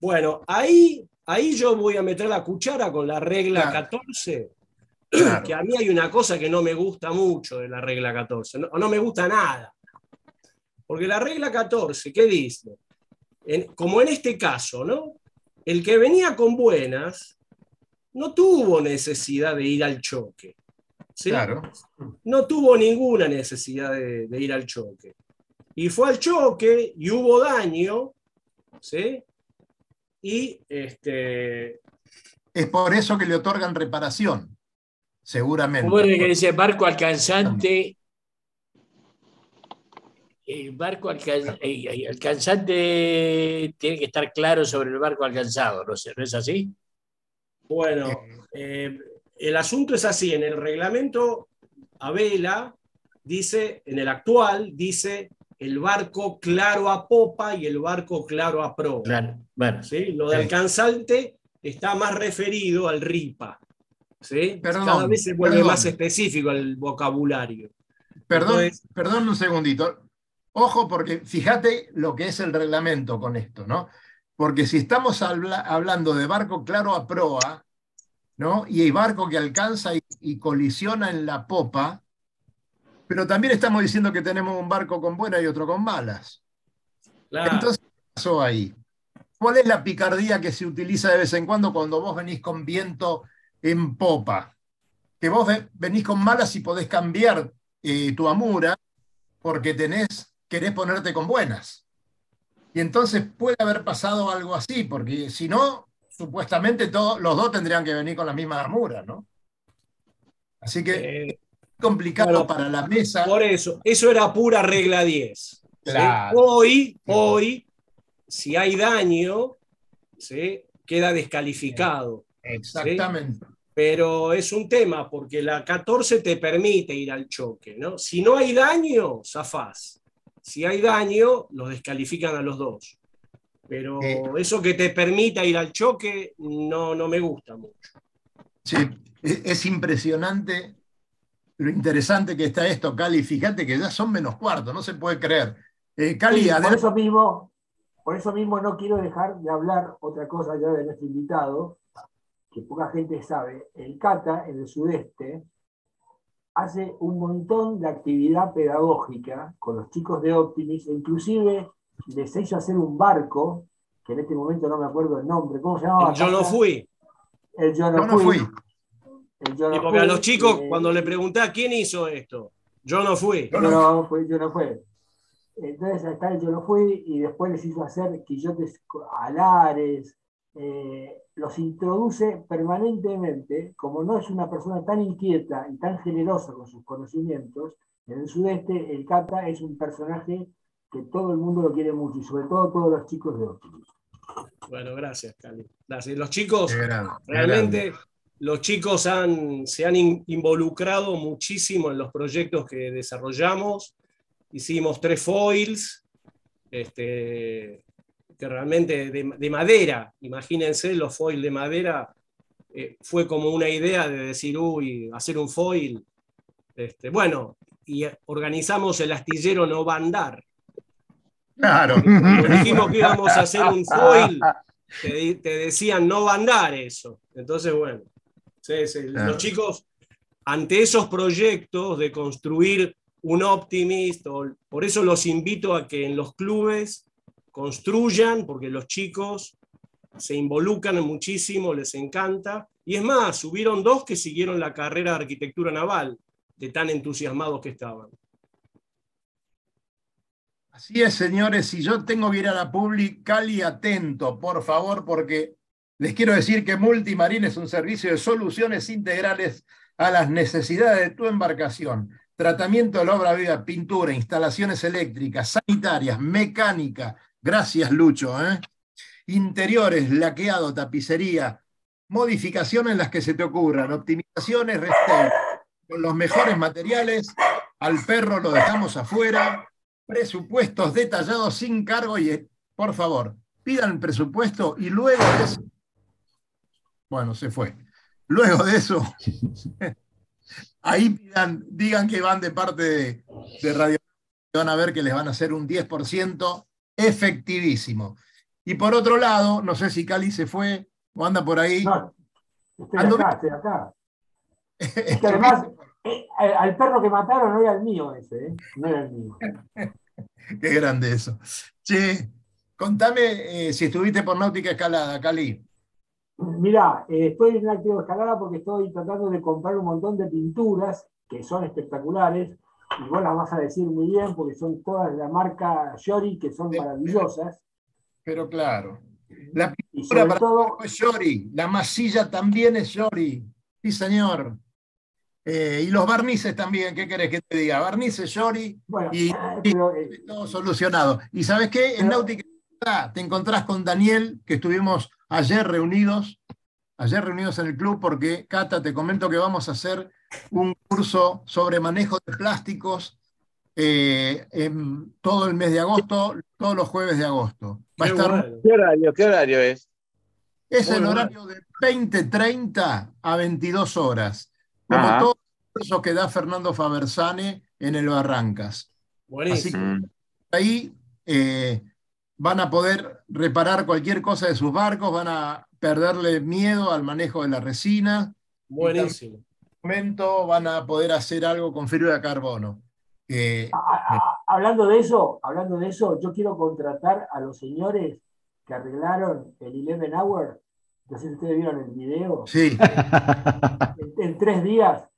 Bueno, ahí, ahí yo voy a meter la cuchara con la regla 14 que a mí hay una cosa que no me gusta mucho de la regla 14, no, no me gusta nada. Porque la regla 14, ¿qué dice? como en este caso, ¿no? El que venía con buenas no tuvo necesidad de ir al choque. Claro. No tuvo ninguna necesidad de, de, ir al choque. Y fue al choque y hubo daño, ¿sí? Y este. Es por eso que le otorgan reparación seguramente. Como que dice barco alcanzante. El barco eh, alcanzante tiene que estar claro sobre el barco alcanzado, ¿no, es así? Bueno, eh, el asunto es así, en el reglamento a vela dice, en el actual dice el barco claro a popa y el barco claro a proa. Claro, bueno. ¿Sí? Lo de alcanzante está más referido al RIPA. ¿sí? Cada vez se vuelve más específico el vocabulario. Perdón, perdón un segundito. Ojo, porque fíjate lo que es el reglamento con esto, ¿no? Porque si estamos hablando de barco claro a proa, ¿no? Y hay barco que alcanza y, colisiona en la popa, pero también estamos diciendo que tenemos un barco con buenas y otro con malas. Entonces, ¿qué pasó ahí? ¿Cuál es la picardía que se utiliza de vez en cuando cuando vos venís con viento en popa? Que vos venís con malas y podés cambiar eh, tu amura porque tenés, querés ponerte con buenas. Y entonces puede haber pasado algo así, porque si no, supuestamente todos, los dos tendrían que venir con la misma armura, ¿no? Así que eh, complicado para la mesa. Por eso, eso era pura regla 10. Hoy, hoy, si hay daño, ¿sí? queda descalificado. Exactamente. Pero es un tema, porque la 14 te permite ir al choque, ¿no? Si no hay daño, zafás. Si hay daño, los descalifican a los dos. Pero eh, eso que te permita ir al choque no, no me gusta mucho. Sí, es impresionante lo interesante que está esto, Cali. Fíjate que ya son menos cuartos, no se puede creer. Eh, Cali, por, eso mismo, por eso mismo no quiero dejar de hablar otra cosa ya de nuestro invitado, que poca gente sabe. El CATA, en el sudeste, hace un montón de actividad pedagógica con los chicos de Optimis, inclusive les hizo hacer un barco, que en este momento no me acuerdo el nombre, ¿cómo se llamaba? yo no fui. El yo no, fui. Y porque a los chicos, eh, cuando le pregunté quién hizo esto, yo no fui. Yo no, fui, yo no fui. Entonces el yo no fui y después les hizo hacer quillotes alares, eh, los introduce permanentemente, como no es una persona tan inquieta y tan generosa con sus conocimientos, en el sudeste el Cata es un personaje que todo el mundo lo quiere mucho, y sobre todo todos los chicos de Optimus. Bueno, gracias, Cali. Los chicos, realmente, los chicos han, se han involucrado muchísimo en los proyectos que desarrollamos. Hicimos tres foils, este, que realmente de, madera, imagínense los foils de madera, eh, fue como una idea de decir, uy, hacer un foil. Este, bueno, y organizamos el astillero No Va a Andar, Claro. dijimos que íbamos a hacer un foil, te, decían no va a andar eso. Entonces, bueno, los chicos, ante esos proyectos de construir un optimist, por eso los invito a que en los clubes construyan, porque los chicos se involucran muchísimo, les encanta. Y es más, subieron dos que siguieron la carrera de arquitectura naval, de tan entusiasmados que estaban. Así es, señores, si yo tengo que ir a la Public, Cali atento, por favor, porque les quiero decir que Multimarine es un servicio de soluciones integrales a las necesidades de tu embarcación. Tratamiento de la obra viva, pintura, instalaciones eléctricas, sanitarias, mecánica. Gracias, Lucho. ¿eh? Interiores, laqueado, tapicería, modificaciones en las que se te ocurran, optimizaciones, restauros, con los mejores materiales. Al perro lo dejamos afuera presupuestos detallados sin cargo y, por favor, pidan presupuesto y luego de eso, bueno, se fue. Luego de eso, ahí pidan, digan que van de parte de, de Radio. Van a ver que les van a hacer un 10% efectivísimo. Y por otro lado, no sé si Cali se fue o anda por ahí. No, estoy acá, estoy acá. además, eh, al perro que mataron no era el mío ese, ¿eh? no era el mío. Qué grande eso. Che, contame eh, si estuviste por Náutica Escalada, Cali. Mirá, estoy en Náutica Escalada porque estoy tratando de comprar un montón de pinturas que son espectaculares y vos las vas a decir muy bien porque son todas de la marca Shori que son maravillosas. Pero claro. La pintura para todo es Shori, la masilla también es Shori. Sí, señor. Eh, y los barnices también, ¿qué querés que te diga? Barnices, Shori, y, eh, todo solucionado. ¿Y sabes qué? En Náutica te encontrás con Daniel, que estuvimos ayer reunidos, ayer reunidos en el club porque, Cata, te comento que vamos a hacer un curso sobre manejo de plásticos eh, en todo el mes de agosto, todos los jueves de agosto. Va a estar, ¿Qué, horario, ¿Qué horario es? Es el horario de 20.30 a 22 horas, como todo el curso que da Fernando Fabersane en el Barrancas. Así que ahí eh, van a poder reparar cualquier cosa de sus barcos, van a perderle miedo al manejo de la resina. Buenísimo. En momento van a poder hacer algo con fibra de carbono. hablando de eso, hablando de eso, yo quiero contratar a los señores que arreglaron el 11 Hour. No sé si ustedes vieron el video. Sí. En, tres días.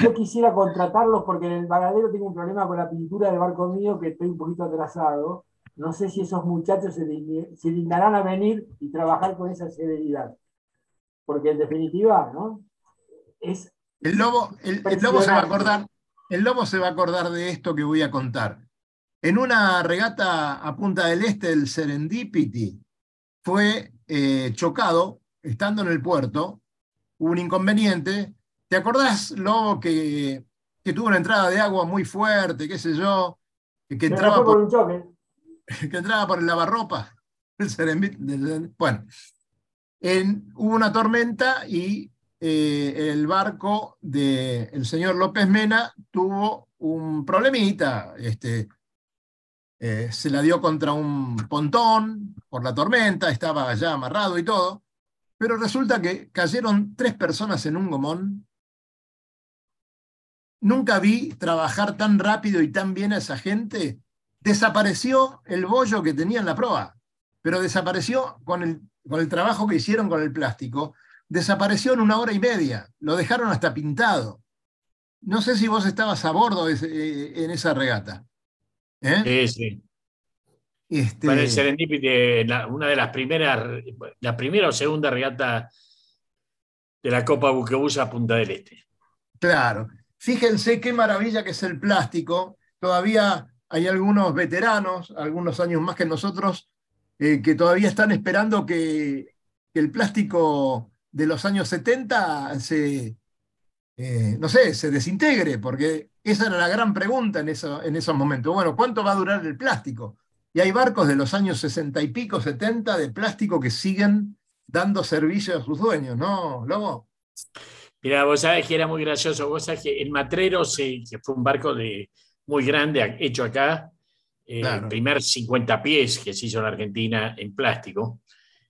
Yo quisiera contratarlos porque en el varadero tengo un problema con la pintura del barco mío que estoy un poquito atrasado. No sé si esos muchachos se, dignarán a venir y trabajar con esa severidad. Porque en definitiva, ¿no? Es el lobo, el, lobo se va a acordar, el lobo se va a acordar de esto que voy a contar. En una regata a Punta del Este, el Serendipity fue eh, chocado estando en el puerto. Hubo un inconveniente. ¿Te acordás, Lobo, que, que tuvo una entrada de agua muy fuerte, qué sé yo? Que, entraba por, que entraba por el lavarropa. bueno, hubo una tormenta y eh, el barco del señor López Mena tuvo un problemita. Este, eh, se la dio contra un pontón por la tormenta, estaba ya amarrado y todo, pero resulta que cayeron tres personas en un gomón. Nunca vi trabajar tan rápido y tan bien a esa gente. Desapareció el bollo que tenía en la proa, pero desapareció con el, con el trabajo que hicieron con el plástico desapareció en una hora y media, lo dejaron hasta pintado. No sé si vos estabas a bordo eh, en esa regata. ¿eh? Sí, sí. Este... el Serendipity, una de las primeras, la primera o segunda regata de la Copa Buquebusa Punta del Este. Claro. Fíjense qué maravilla que es el plástico. Todavía hay algunos veteranos, algunos años más que nosotros, eh, que todavía están esperando que, el plástico de los años 70 se, eh, no sé, se desintegre, porque esa era la gran pregunta en, eso, en esos momentos. Bueno, ¿cuánto va a durar el plástico? Y hay barcos de los años 60 y pico, 70 de plástico que siguen dando servicio a sus dueños, ¿no, Lobo? Mira, vos sabés que era muy gracioso. Vos sabés que el Matrero, se, que fue un barco de, muy grande hecho acá, eh, el primer 50 pies que se hizo en Argentina en plástico.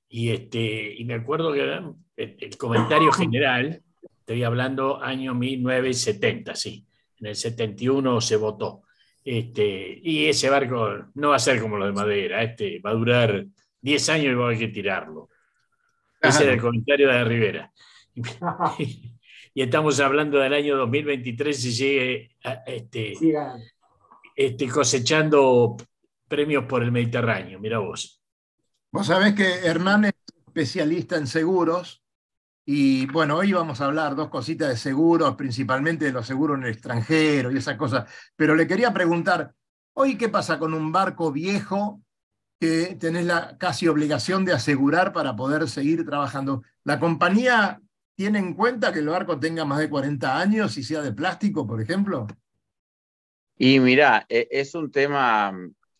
Y, este, y me acuerdo que el, comentario general, estoy hablando año 1970, sí, en el 71 se votó. Este, y ese barco no va a ser como lo de madera, este, va a durar 10 años y va a haber que tirarlo. Ese era el comentario de Rivera. y estamos hablando del año 2023 y sigue este, este, cosechando premios por el Mediterráneo, mira vos. Vos sabés que Hernán es especialista en seguros y bueno, hoy vamos a hablar dos cositas de seguros, principalmente de los seguros en el extranjero y esas cosas, pero le quería preguntar, hoy qué pasa con un barco viejo que tenés la casi obligación de asegurar para poder seguir trabajando? ¿La compañía tiene en cuenta que el barco tenga más de 40 años y sea de plástico, por ejemplo? Y mira, e, es un tema,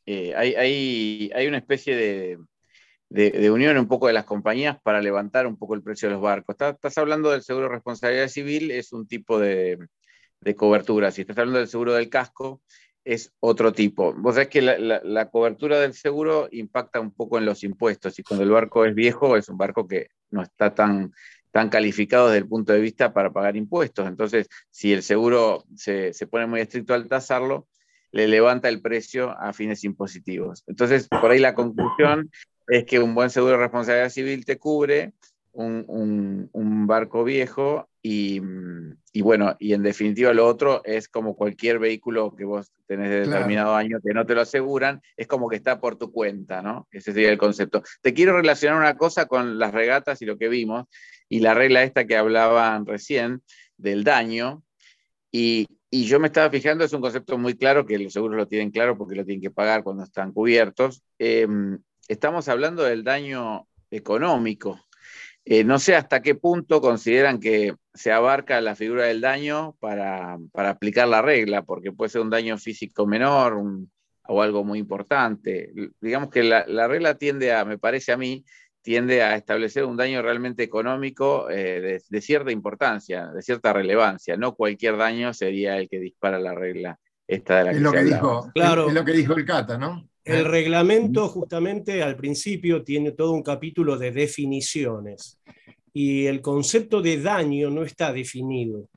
eh, hay, hay una especie de, de, unión un poco de las compañías para levantar un poco el precio de los barcos. Estás, hablando del seguro de responsabilidad civil, es un tipo de, cobertura. Si estás hablando del seguro del casco, es otro tipo. Vos sabés que la, cobertura del seguro impacta un poco en los impuestos y cuando el barco es viejo es un barco que no está tan, tan calificado desde el punto de vista para pagar impuestos. Entonces, si el seguro se, se pone muy estricto al tasarlo, le levanta el precio a fines impositivos. Entonces, por ahí la conclusión es que un buen seguro de responsabilidad civil te cubre un, barco viejo y, bueno, y en definitiva lo otro es como cualquier vehículo que vos tenés de determinado año que no te lo aseguran, es como que está por tu cuenta, ¿no? Ese sería el concepto. Te quiero relacionar una cosa con las regatas y lo que vimos, y la regla esta que hablaban recién del daño, y, yo me estaba fijando, es un concepto muy claro, que los seguros lo tienen claro porque lo tienen que pagar cuando están cubiertos. Em, estamos hablando del daño económico. Eh, no sé hasta qué punto consideran que se abarca la figura del daño para, aplicar la regla, porque puede ser un daño físico menor o algo muy importante. Digamos que la, regla tiende a, me parece a mí, tiende a establecer un daño realmente económico eh, de, cierta importancia, de cierta relevancia. No cualquier daño sería el que dispara la regla. Esta de la es, lo que dijo, claro. es lo que dijo el Cata, ¿no? El reglamento justamente al principio tiene todo un capítulo de definiciones y el concepto de daño no está definido.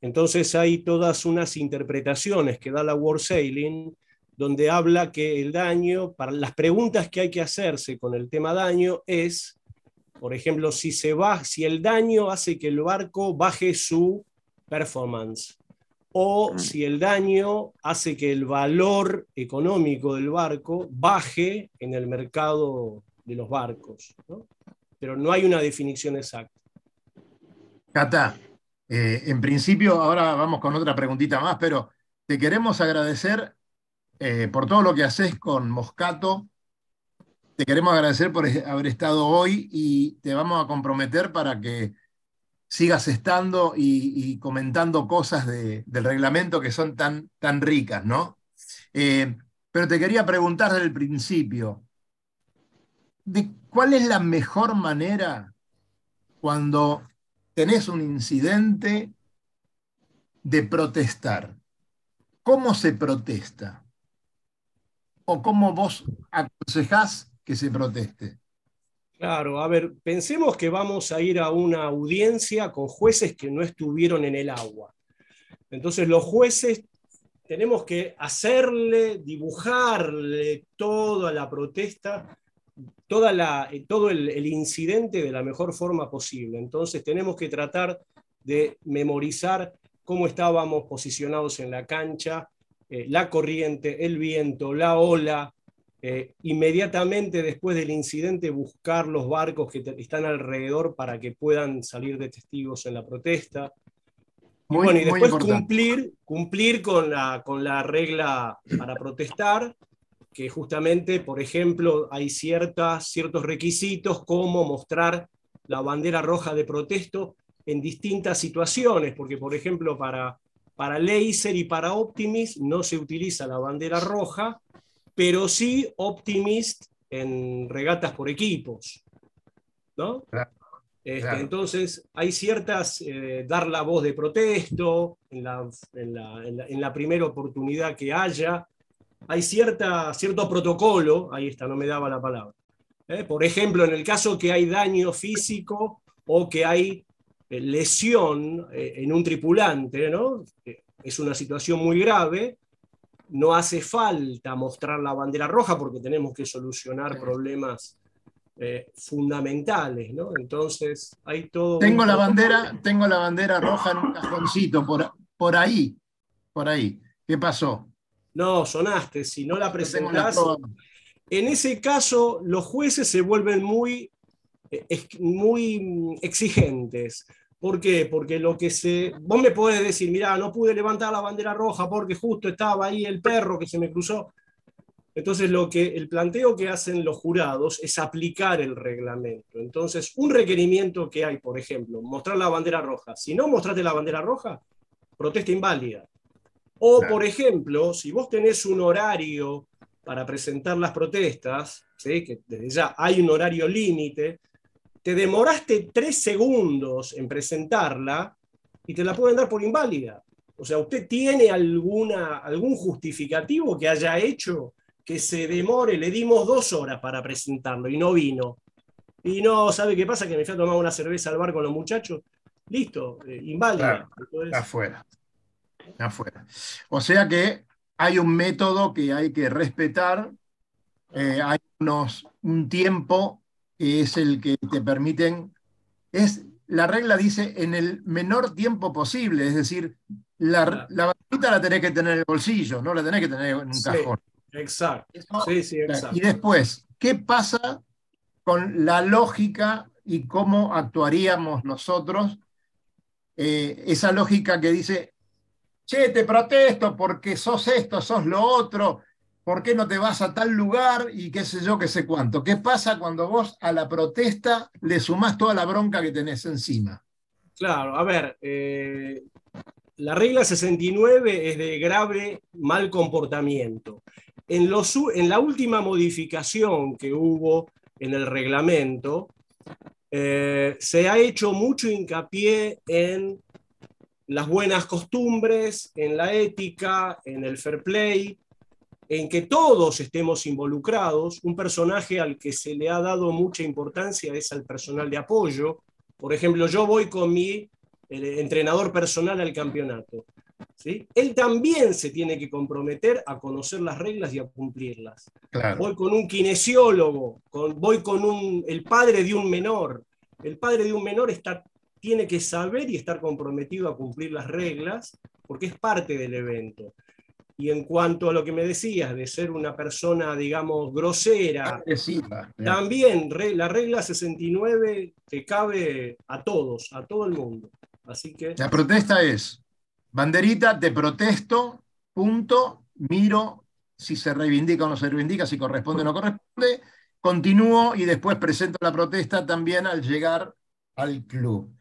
Entonces hay todas unas interpretaciones que da la War Sailing donde habla que el daño, para las preguntas que hay que hacerse con el tema daño es, por ejemplo, si, se va, si el daño hace que el barco baje su performance o mm. si el daño hace que el valor económico del barco baje en el mercado de los barcos. Pero no hay una definición exacta. Cata, eh, en principio, ahora vamos con otra preguntita más, pero te queremos agradecer eh, por todo lo que haces con Moscato. Te queremos agradecer por haber estado hoy y te vamos a comprometer para que sigas estando y, comentando cosas del reglamento que son tan, tan ricas, ¿no? Eh, pero te quería preguntar desde el principio, ¿de ¿cuál es la mejor manera cuando tenés un incidente de protestar? ¿Cómo se protesta? ¿O cómo vos aconsejás que se proteste? Claro, a ver, pensemos que vamos a ir a una audiencia con jueces que no estuvieron en el agua. Entonces los jueces tenemos que hacerle, dibujarle toda la protesta, toda la, todo el, incidente de la mejor forma posible. Entonces tenemos que tratar de memorizar cómo estábamos posicionados en la cancha, eh, la corriente, el viento, la ola, eh, inmediatamente después del incidente buscar los barcos que están alrededor para que puedan salir de testigos en la protesta. y bueno, y después cumplir, cumplir con, la, con la regla para protestar, que justamente, por ejemplo, hay ciertas, ciertos requisitos como mostrar la bandera roja de protesto en distintas situaciones, porque por ejemplo para, para Laser y para Optimist no se utiliza la bandera roja, pero sí Optimist en regatas por equipos. ¿no? Este, entonces, hay ciertas, eh, dar la voz de protesto en la, en, la, primera oportunidad que haya, hay cierta, cierto protocolo, ahí está, no me daba la palabra. ¿eh? Por ejemplo, en el caso que hay daño físico o que hay eh, lesión en un tripulante, ¿no? es una situación muy grave, no hace falta mostrar la bandera roja porque tenemos que solucionar problemas eh, fundamentales, ¿no? Entonces, hay todo... Tengo la, bandera, tengo la bandera roja en un cajoncito, por, por ahí, por ahí. ¿Qué pasó? No, sonaste, si no la presentás... En ese caso, los jueces se vuelven muy, eh, muy exigentes. ¿Por qué? Porque lo que se. Vos me podés decir, mira, no pude levantar la bandera roja porque justo estaba ahí el perro que se me cruzó. Entonces, lo que, el planteo que hacen los jurados es aplicar el reglamento. Entonces, un requerimiento que hay, por ejemplo, mostrar la bandera roja. Si no mostraste la bandera roja, protesta inválida. O, por ejemplo, si vos tenés un horario para presentar las protestas, ¿sí? que desde ya hay un horario límite, te demoraste tres segundos en presentarla y te la pueden dar por inválida. O sea, ¿usted tiene alguna, algún justificativo que haya hecho que se demore? Le dimos dos horas para presentarlo y no vino. Y no, ¿sabe qué pasa? Que me fui a tomar una cerveza al bar con los muchachos. Listo, eh, inválida. afuera. Afuera. O sea que hay un método que hay que respetar, eh, hay unos, un tiempo es el que te permiten, es, la regla dice en el menor tiempo posible, es decir, la, la la tenés que tener en el bolsillo, no la tenés que tener en un cajón. Exacto. Sí, sí, exacto. Y después, ¿qué pasa con la lógica y cómo actuaríamos nosotros? Eh, esa lógica que dice, che, te protesto porque sos esto, sos lo otro, ¿por qué no te vas a tal lugar y qué sé yo, qué sé cuánto? ¿Qué pasa cuando vos a la protesta le sumás toda la bronca que tenés encima? Claro, a ver, eh, la regla 69 es de grave mal comportamiento. En, en la última modificación que hubo en el reglamento, eh, se ha hecho mucho hincapié en las buenas costumbres, en la ética, en el fair play, en que todos estemos involucrados. Un personaje al que se le ha dado mucha importancia es al personal de apoyo. Por ejemplo, yo voy con mi entrenador personal al campeonato. ¿sí? Él también se tiene que comprometer a conocer las reglas y a cumplirlas. Voy con un kinesiólogo, con, voy con un, el padre de un menor. El padre de un menor está, tiene que saber y estar comprometido a cumplir las reglas porque es parte del evento. Y en cuanto a lo que me decías de ser una persona, digamos, grosera, también la regla 69 te cabe a todos, a todo el mundo. Así que... La protesta es, banderita, te protesto, punto, miro si se reivindica o no se reivindica, si corresponde o no corresponde, continúo y después presento la protesta también al llegar al club.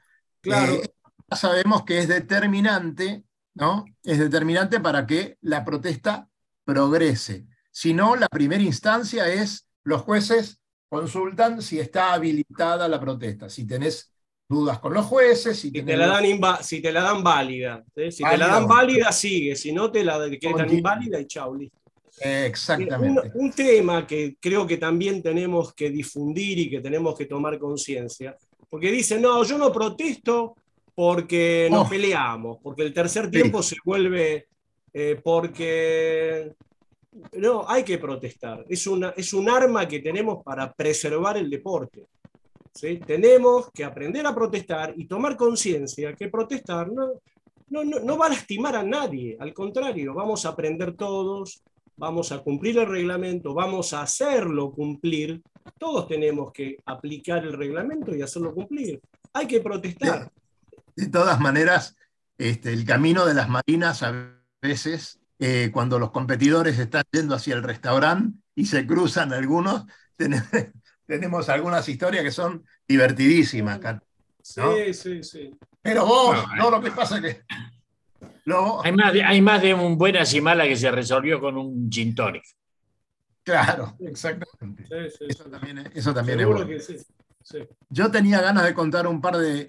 Claro. Eh, sabemos que es determinante, ¿no? Es determinante para que la protesta progrese. Si no, la primera instancia es los jueces consultan si está habilitada la protesta. Si tenés dudas con los jueces. Si, te, la dan si te la dan válida. Si te la dan válida, sigue. Si no, te la decretan inválida y chau, listo. Exactamente. Un, tema que creo que también tenemos que difundir y que tenemos que tomar conciencia, porque dicen, no, yo no protesto porque nos oh. peleamos, porque el tercer tiempo se vuelve, eh, porque... No, hay que protestar. Es, una, es un arma que tenemos para preservar el deporte. Tenemos que aprender a protestar y tomar conciencia que protestar no, no, no, va a lastimar a nadie, al contrario, vamos a aprender todos, vamos a cumplir el reglamento, vamos a hacerlo cumplir. Todos tenemos que aplicar el reglamento y hacerlo cumplir. Hay que protestar. De, todas maneras, este, el camino de las marinas a veces, eh, cuando los competidores están yendo hacia el restaurante y se cruzan algunos, tenemos algunas historias que son divertidísimas. Sí, sí, sí. Pero vos, no, lo que pasa es que. hay, más de, hay más de un buenas y malas que se resolvió con un gin tonic. Claro, exactamente. eso también, es bueno. Yo tenía ganas de contar un par de,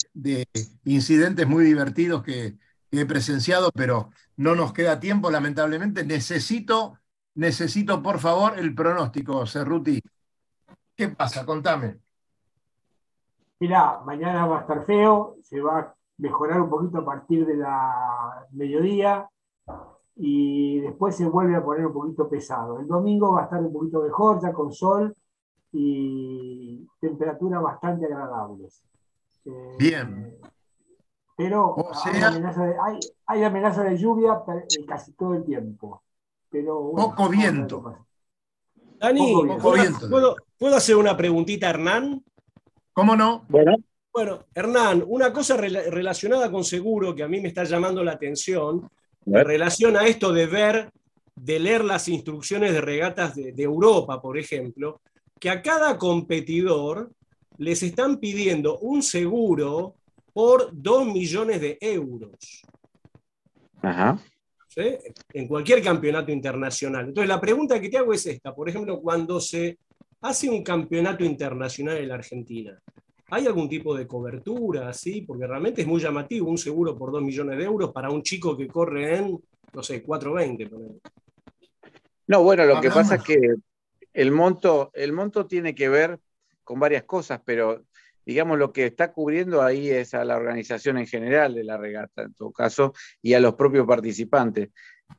incidentes muy divertidos que, que, he presenciado, pero no nos queda tiempo, lamentablemente. Necesito, necesito, por favor, el pronóstico, Cerruti. ¿Qué pasa? Contame. Mirá, mañana va a estar feo, se va a mejorar un poquito a partir de la mediodía y después se vuelve a poner un poquito pesado. El domingo va a estar un poquito mejor, ya con sol y temperaturas bastante agradables. Eh, Bien. Pero hay, amenaza de, lluvia casi todo el tiempo. Pero, poco viento. Dani, ¿puedo, ¿puedo, hacer una preguntita Hernán? ¿Cómo no? Bueno. Bueno, Hernán, una cosa relacionada con seguro que a mí me está llamando la atención, en relación a esto de ver, de leer las instrucciones de regatas de, de Europa, por ejemplo, que a cada competidor les están pidiendo un seguro por 2 millones de euros. Ajá en cualquier campeonato internacional. Entonces, la pregunta que te hago es esta. Por ejemplo, cuando se hace un campeonato internacional en la Argentina, ¿hay algún tipo de cobertura así? Porque realmente es muy llamativo un seguro por 2 millones de euros para un chico que corre en, no sé, 420. No, bueno, lo que pasa es que el monto, el monto tiene que ver con varias cosas, pero digamos, lo que está cubriendo ahí es a la organización en general de la regata, en todo caso, y a los propios participantes.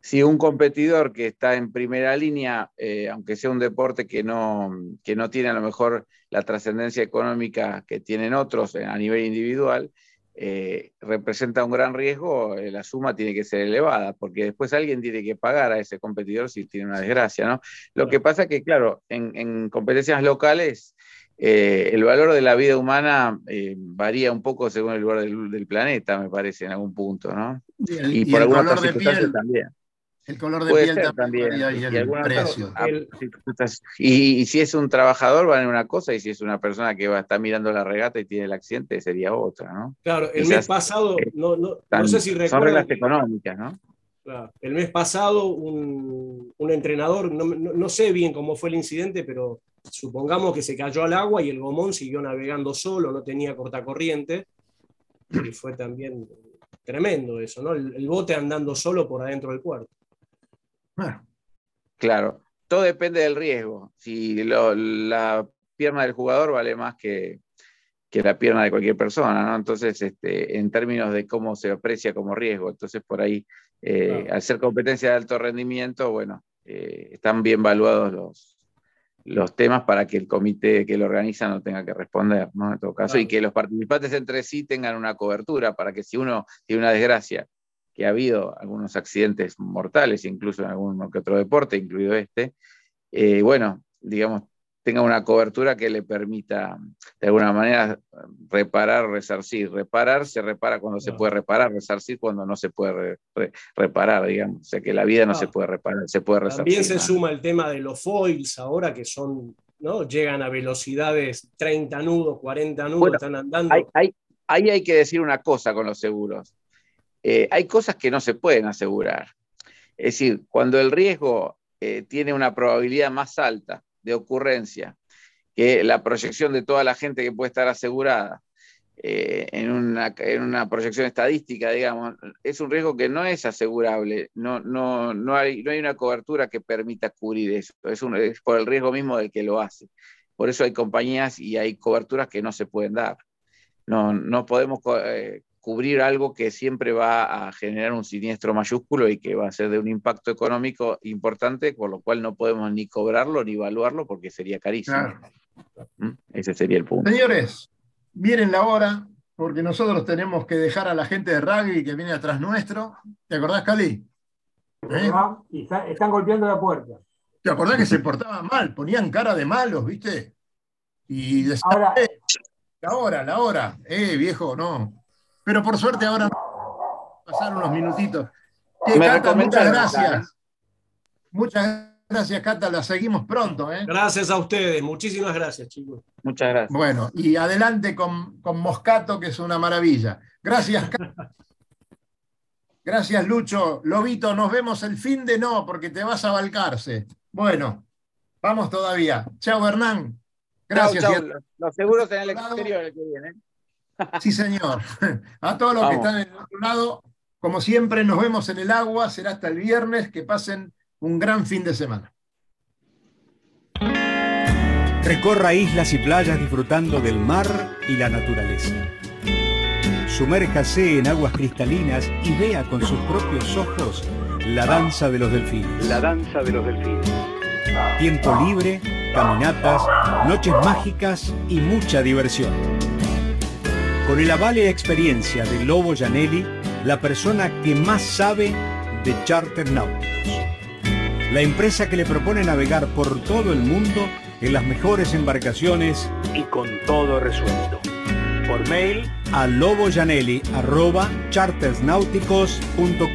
Si un competidor que está en primera línea, eh, aunque sea un deporte que no, que no tiene a lo mejor la trascendencia económica que tienen otros a nivel individual, eh, representa un gran riesgo, eh, la suma tiene que ser elevada, porque después alguien tiene que pagar a ese competidor si tiene una desgracia, ¿no? Lo que pasa es que, claro, en, en competencias locales eh, el valor de la vida humana eh, varía un poco según el lugar del, planeta, me parece, en algún punto, ¿no? Y, por algunas circunstancias también. El color de piel también, y, el precio. y, si es un trabajador, vale una cosa, y si es una persona que va, está mirando la regata y tiene el accidente, sería otra, ¿no? Claro, el mes pasado, no, no, no, sé si recuerdan. Son reglas económicas, ¿no? Claro. El mes pasado, un, un entrenador, no, no, sé bien cómo fue el incidente, pero supongamos que se cayó al agua y el gomón siguió navegando solo, no tenía cortacorriente, y fue también tremendo eso, ¿no? el bote andando solo por adentro del puerto. Claro, todo depende del riesgo. Si la pierna del jugador vale más que, la pierna de cualquier persona, ¿no? Entonces, este, en términos de cómo se aprecia como riesgo, entonces por ahí, eh, al ser competencia de alto rendimiento, bueno, eh, están bien evaluados los, los temas para que el comité que lo organiza no tenga que responder, ¿no? En todo caso, y que los participantes entre sí tengan una cobertura para que si uno tiene una desgracia que ha habido algunos accidentes mortales, incluso en algún que otro deporte, incluido este, eh, bueno, digamos, tenga una cobertura que le permita, de alguna manera, reparar, resarcir. Reparar se repara cuando se puede reparar, resarcir cuando no se puede reparar, digamos. O sea que la vida no se puede reparar, se puede resarcir. También se suma el tema de los foils ahora, que son, ¿no? Llegan a velocidades 30 nudos, 40 nudos, están andando. ahí hay que decir una cosa con los seguros. Eh, hay cosas que no se pueden asegurar. Es decir, cuando el riesgo eh, tiene una probabilidad más alta de ocurrencia que la proyección de toda la gente que puede estar asegurada eh, en, una, proyección estadística, digamos, es un riesgo que no es asegurable, no, no, no, hay, no hay una cobertura que permita cubrir eso, es, es por el riesgo mismo del que lo hace. Por eso hay compañías y hay coberturas que no se pueden dar. No, no podemos cubrir algo que siempre va a generar un siniestro mayúsculo y que va a ser de un impacto económico importante, por lo cual no podemos ni cobrarlo ni evaluarlo porque sería carísimo. ¿Mm? Ese sería el punto. Señores, miren la hora, porque nosotros tenemos que dejar a la gente de rugby que viene atrás nuestro. ¿Te acordás, Cali? ¿Eh? están golpeando la puerta. ¿Te acordás que se portaban mal? Ponían cara de malos, ¿viste? Y decían, ahora, eh, la hora, la hora. Eh, viejo, no. Pero por suerte ahora pasar unos minutitos. muchas gracias. Muchas gracias, Cata. La seguimos pronto. ¿eh? Gracias a ustedes. Muchísimas gracias, chicos. Muchas gracias. Bueno, y adelante con, con Moscato, que es una maravilla. Gracias, Cata. Gracias, Lucho. Lobito, nos vemos el fin de no, porque te vas a balcarse. Bueno, vamos todavía. Chao, Hernán. Gracias. Los seguros en el exterior el que viene. Sí, señor. A todos los que están en el otro lado, como siempre, nos vemos en el agua. Será hasta el viernes. Que pasen un gran fin de semana. Recorra islas y playas disfrutando del mar y la naturaleza. Sumérjase en aguas cristalinas y vea con sus propios ojos la danza de los delfines. La danza de los delfines. Tiempo libre, caminatas, noches mágicas y mucha diversión. Con el aval y experiencia de Lobo Janelli, la persona que más sabe de charter náuticos. La empresa que le propone navegar por todo el mundo en las mejores embarcaciones y con todo resuelto. Por mail a loboyanelli.chartersnáuticos.com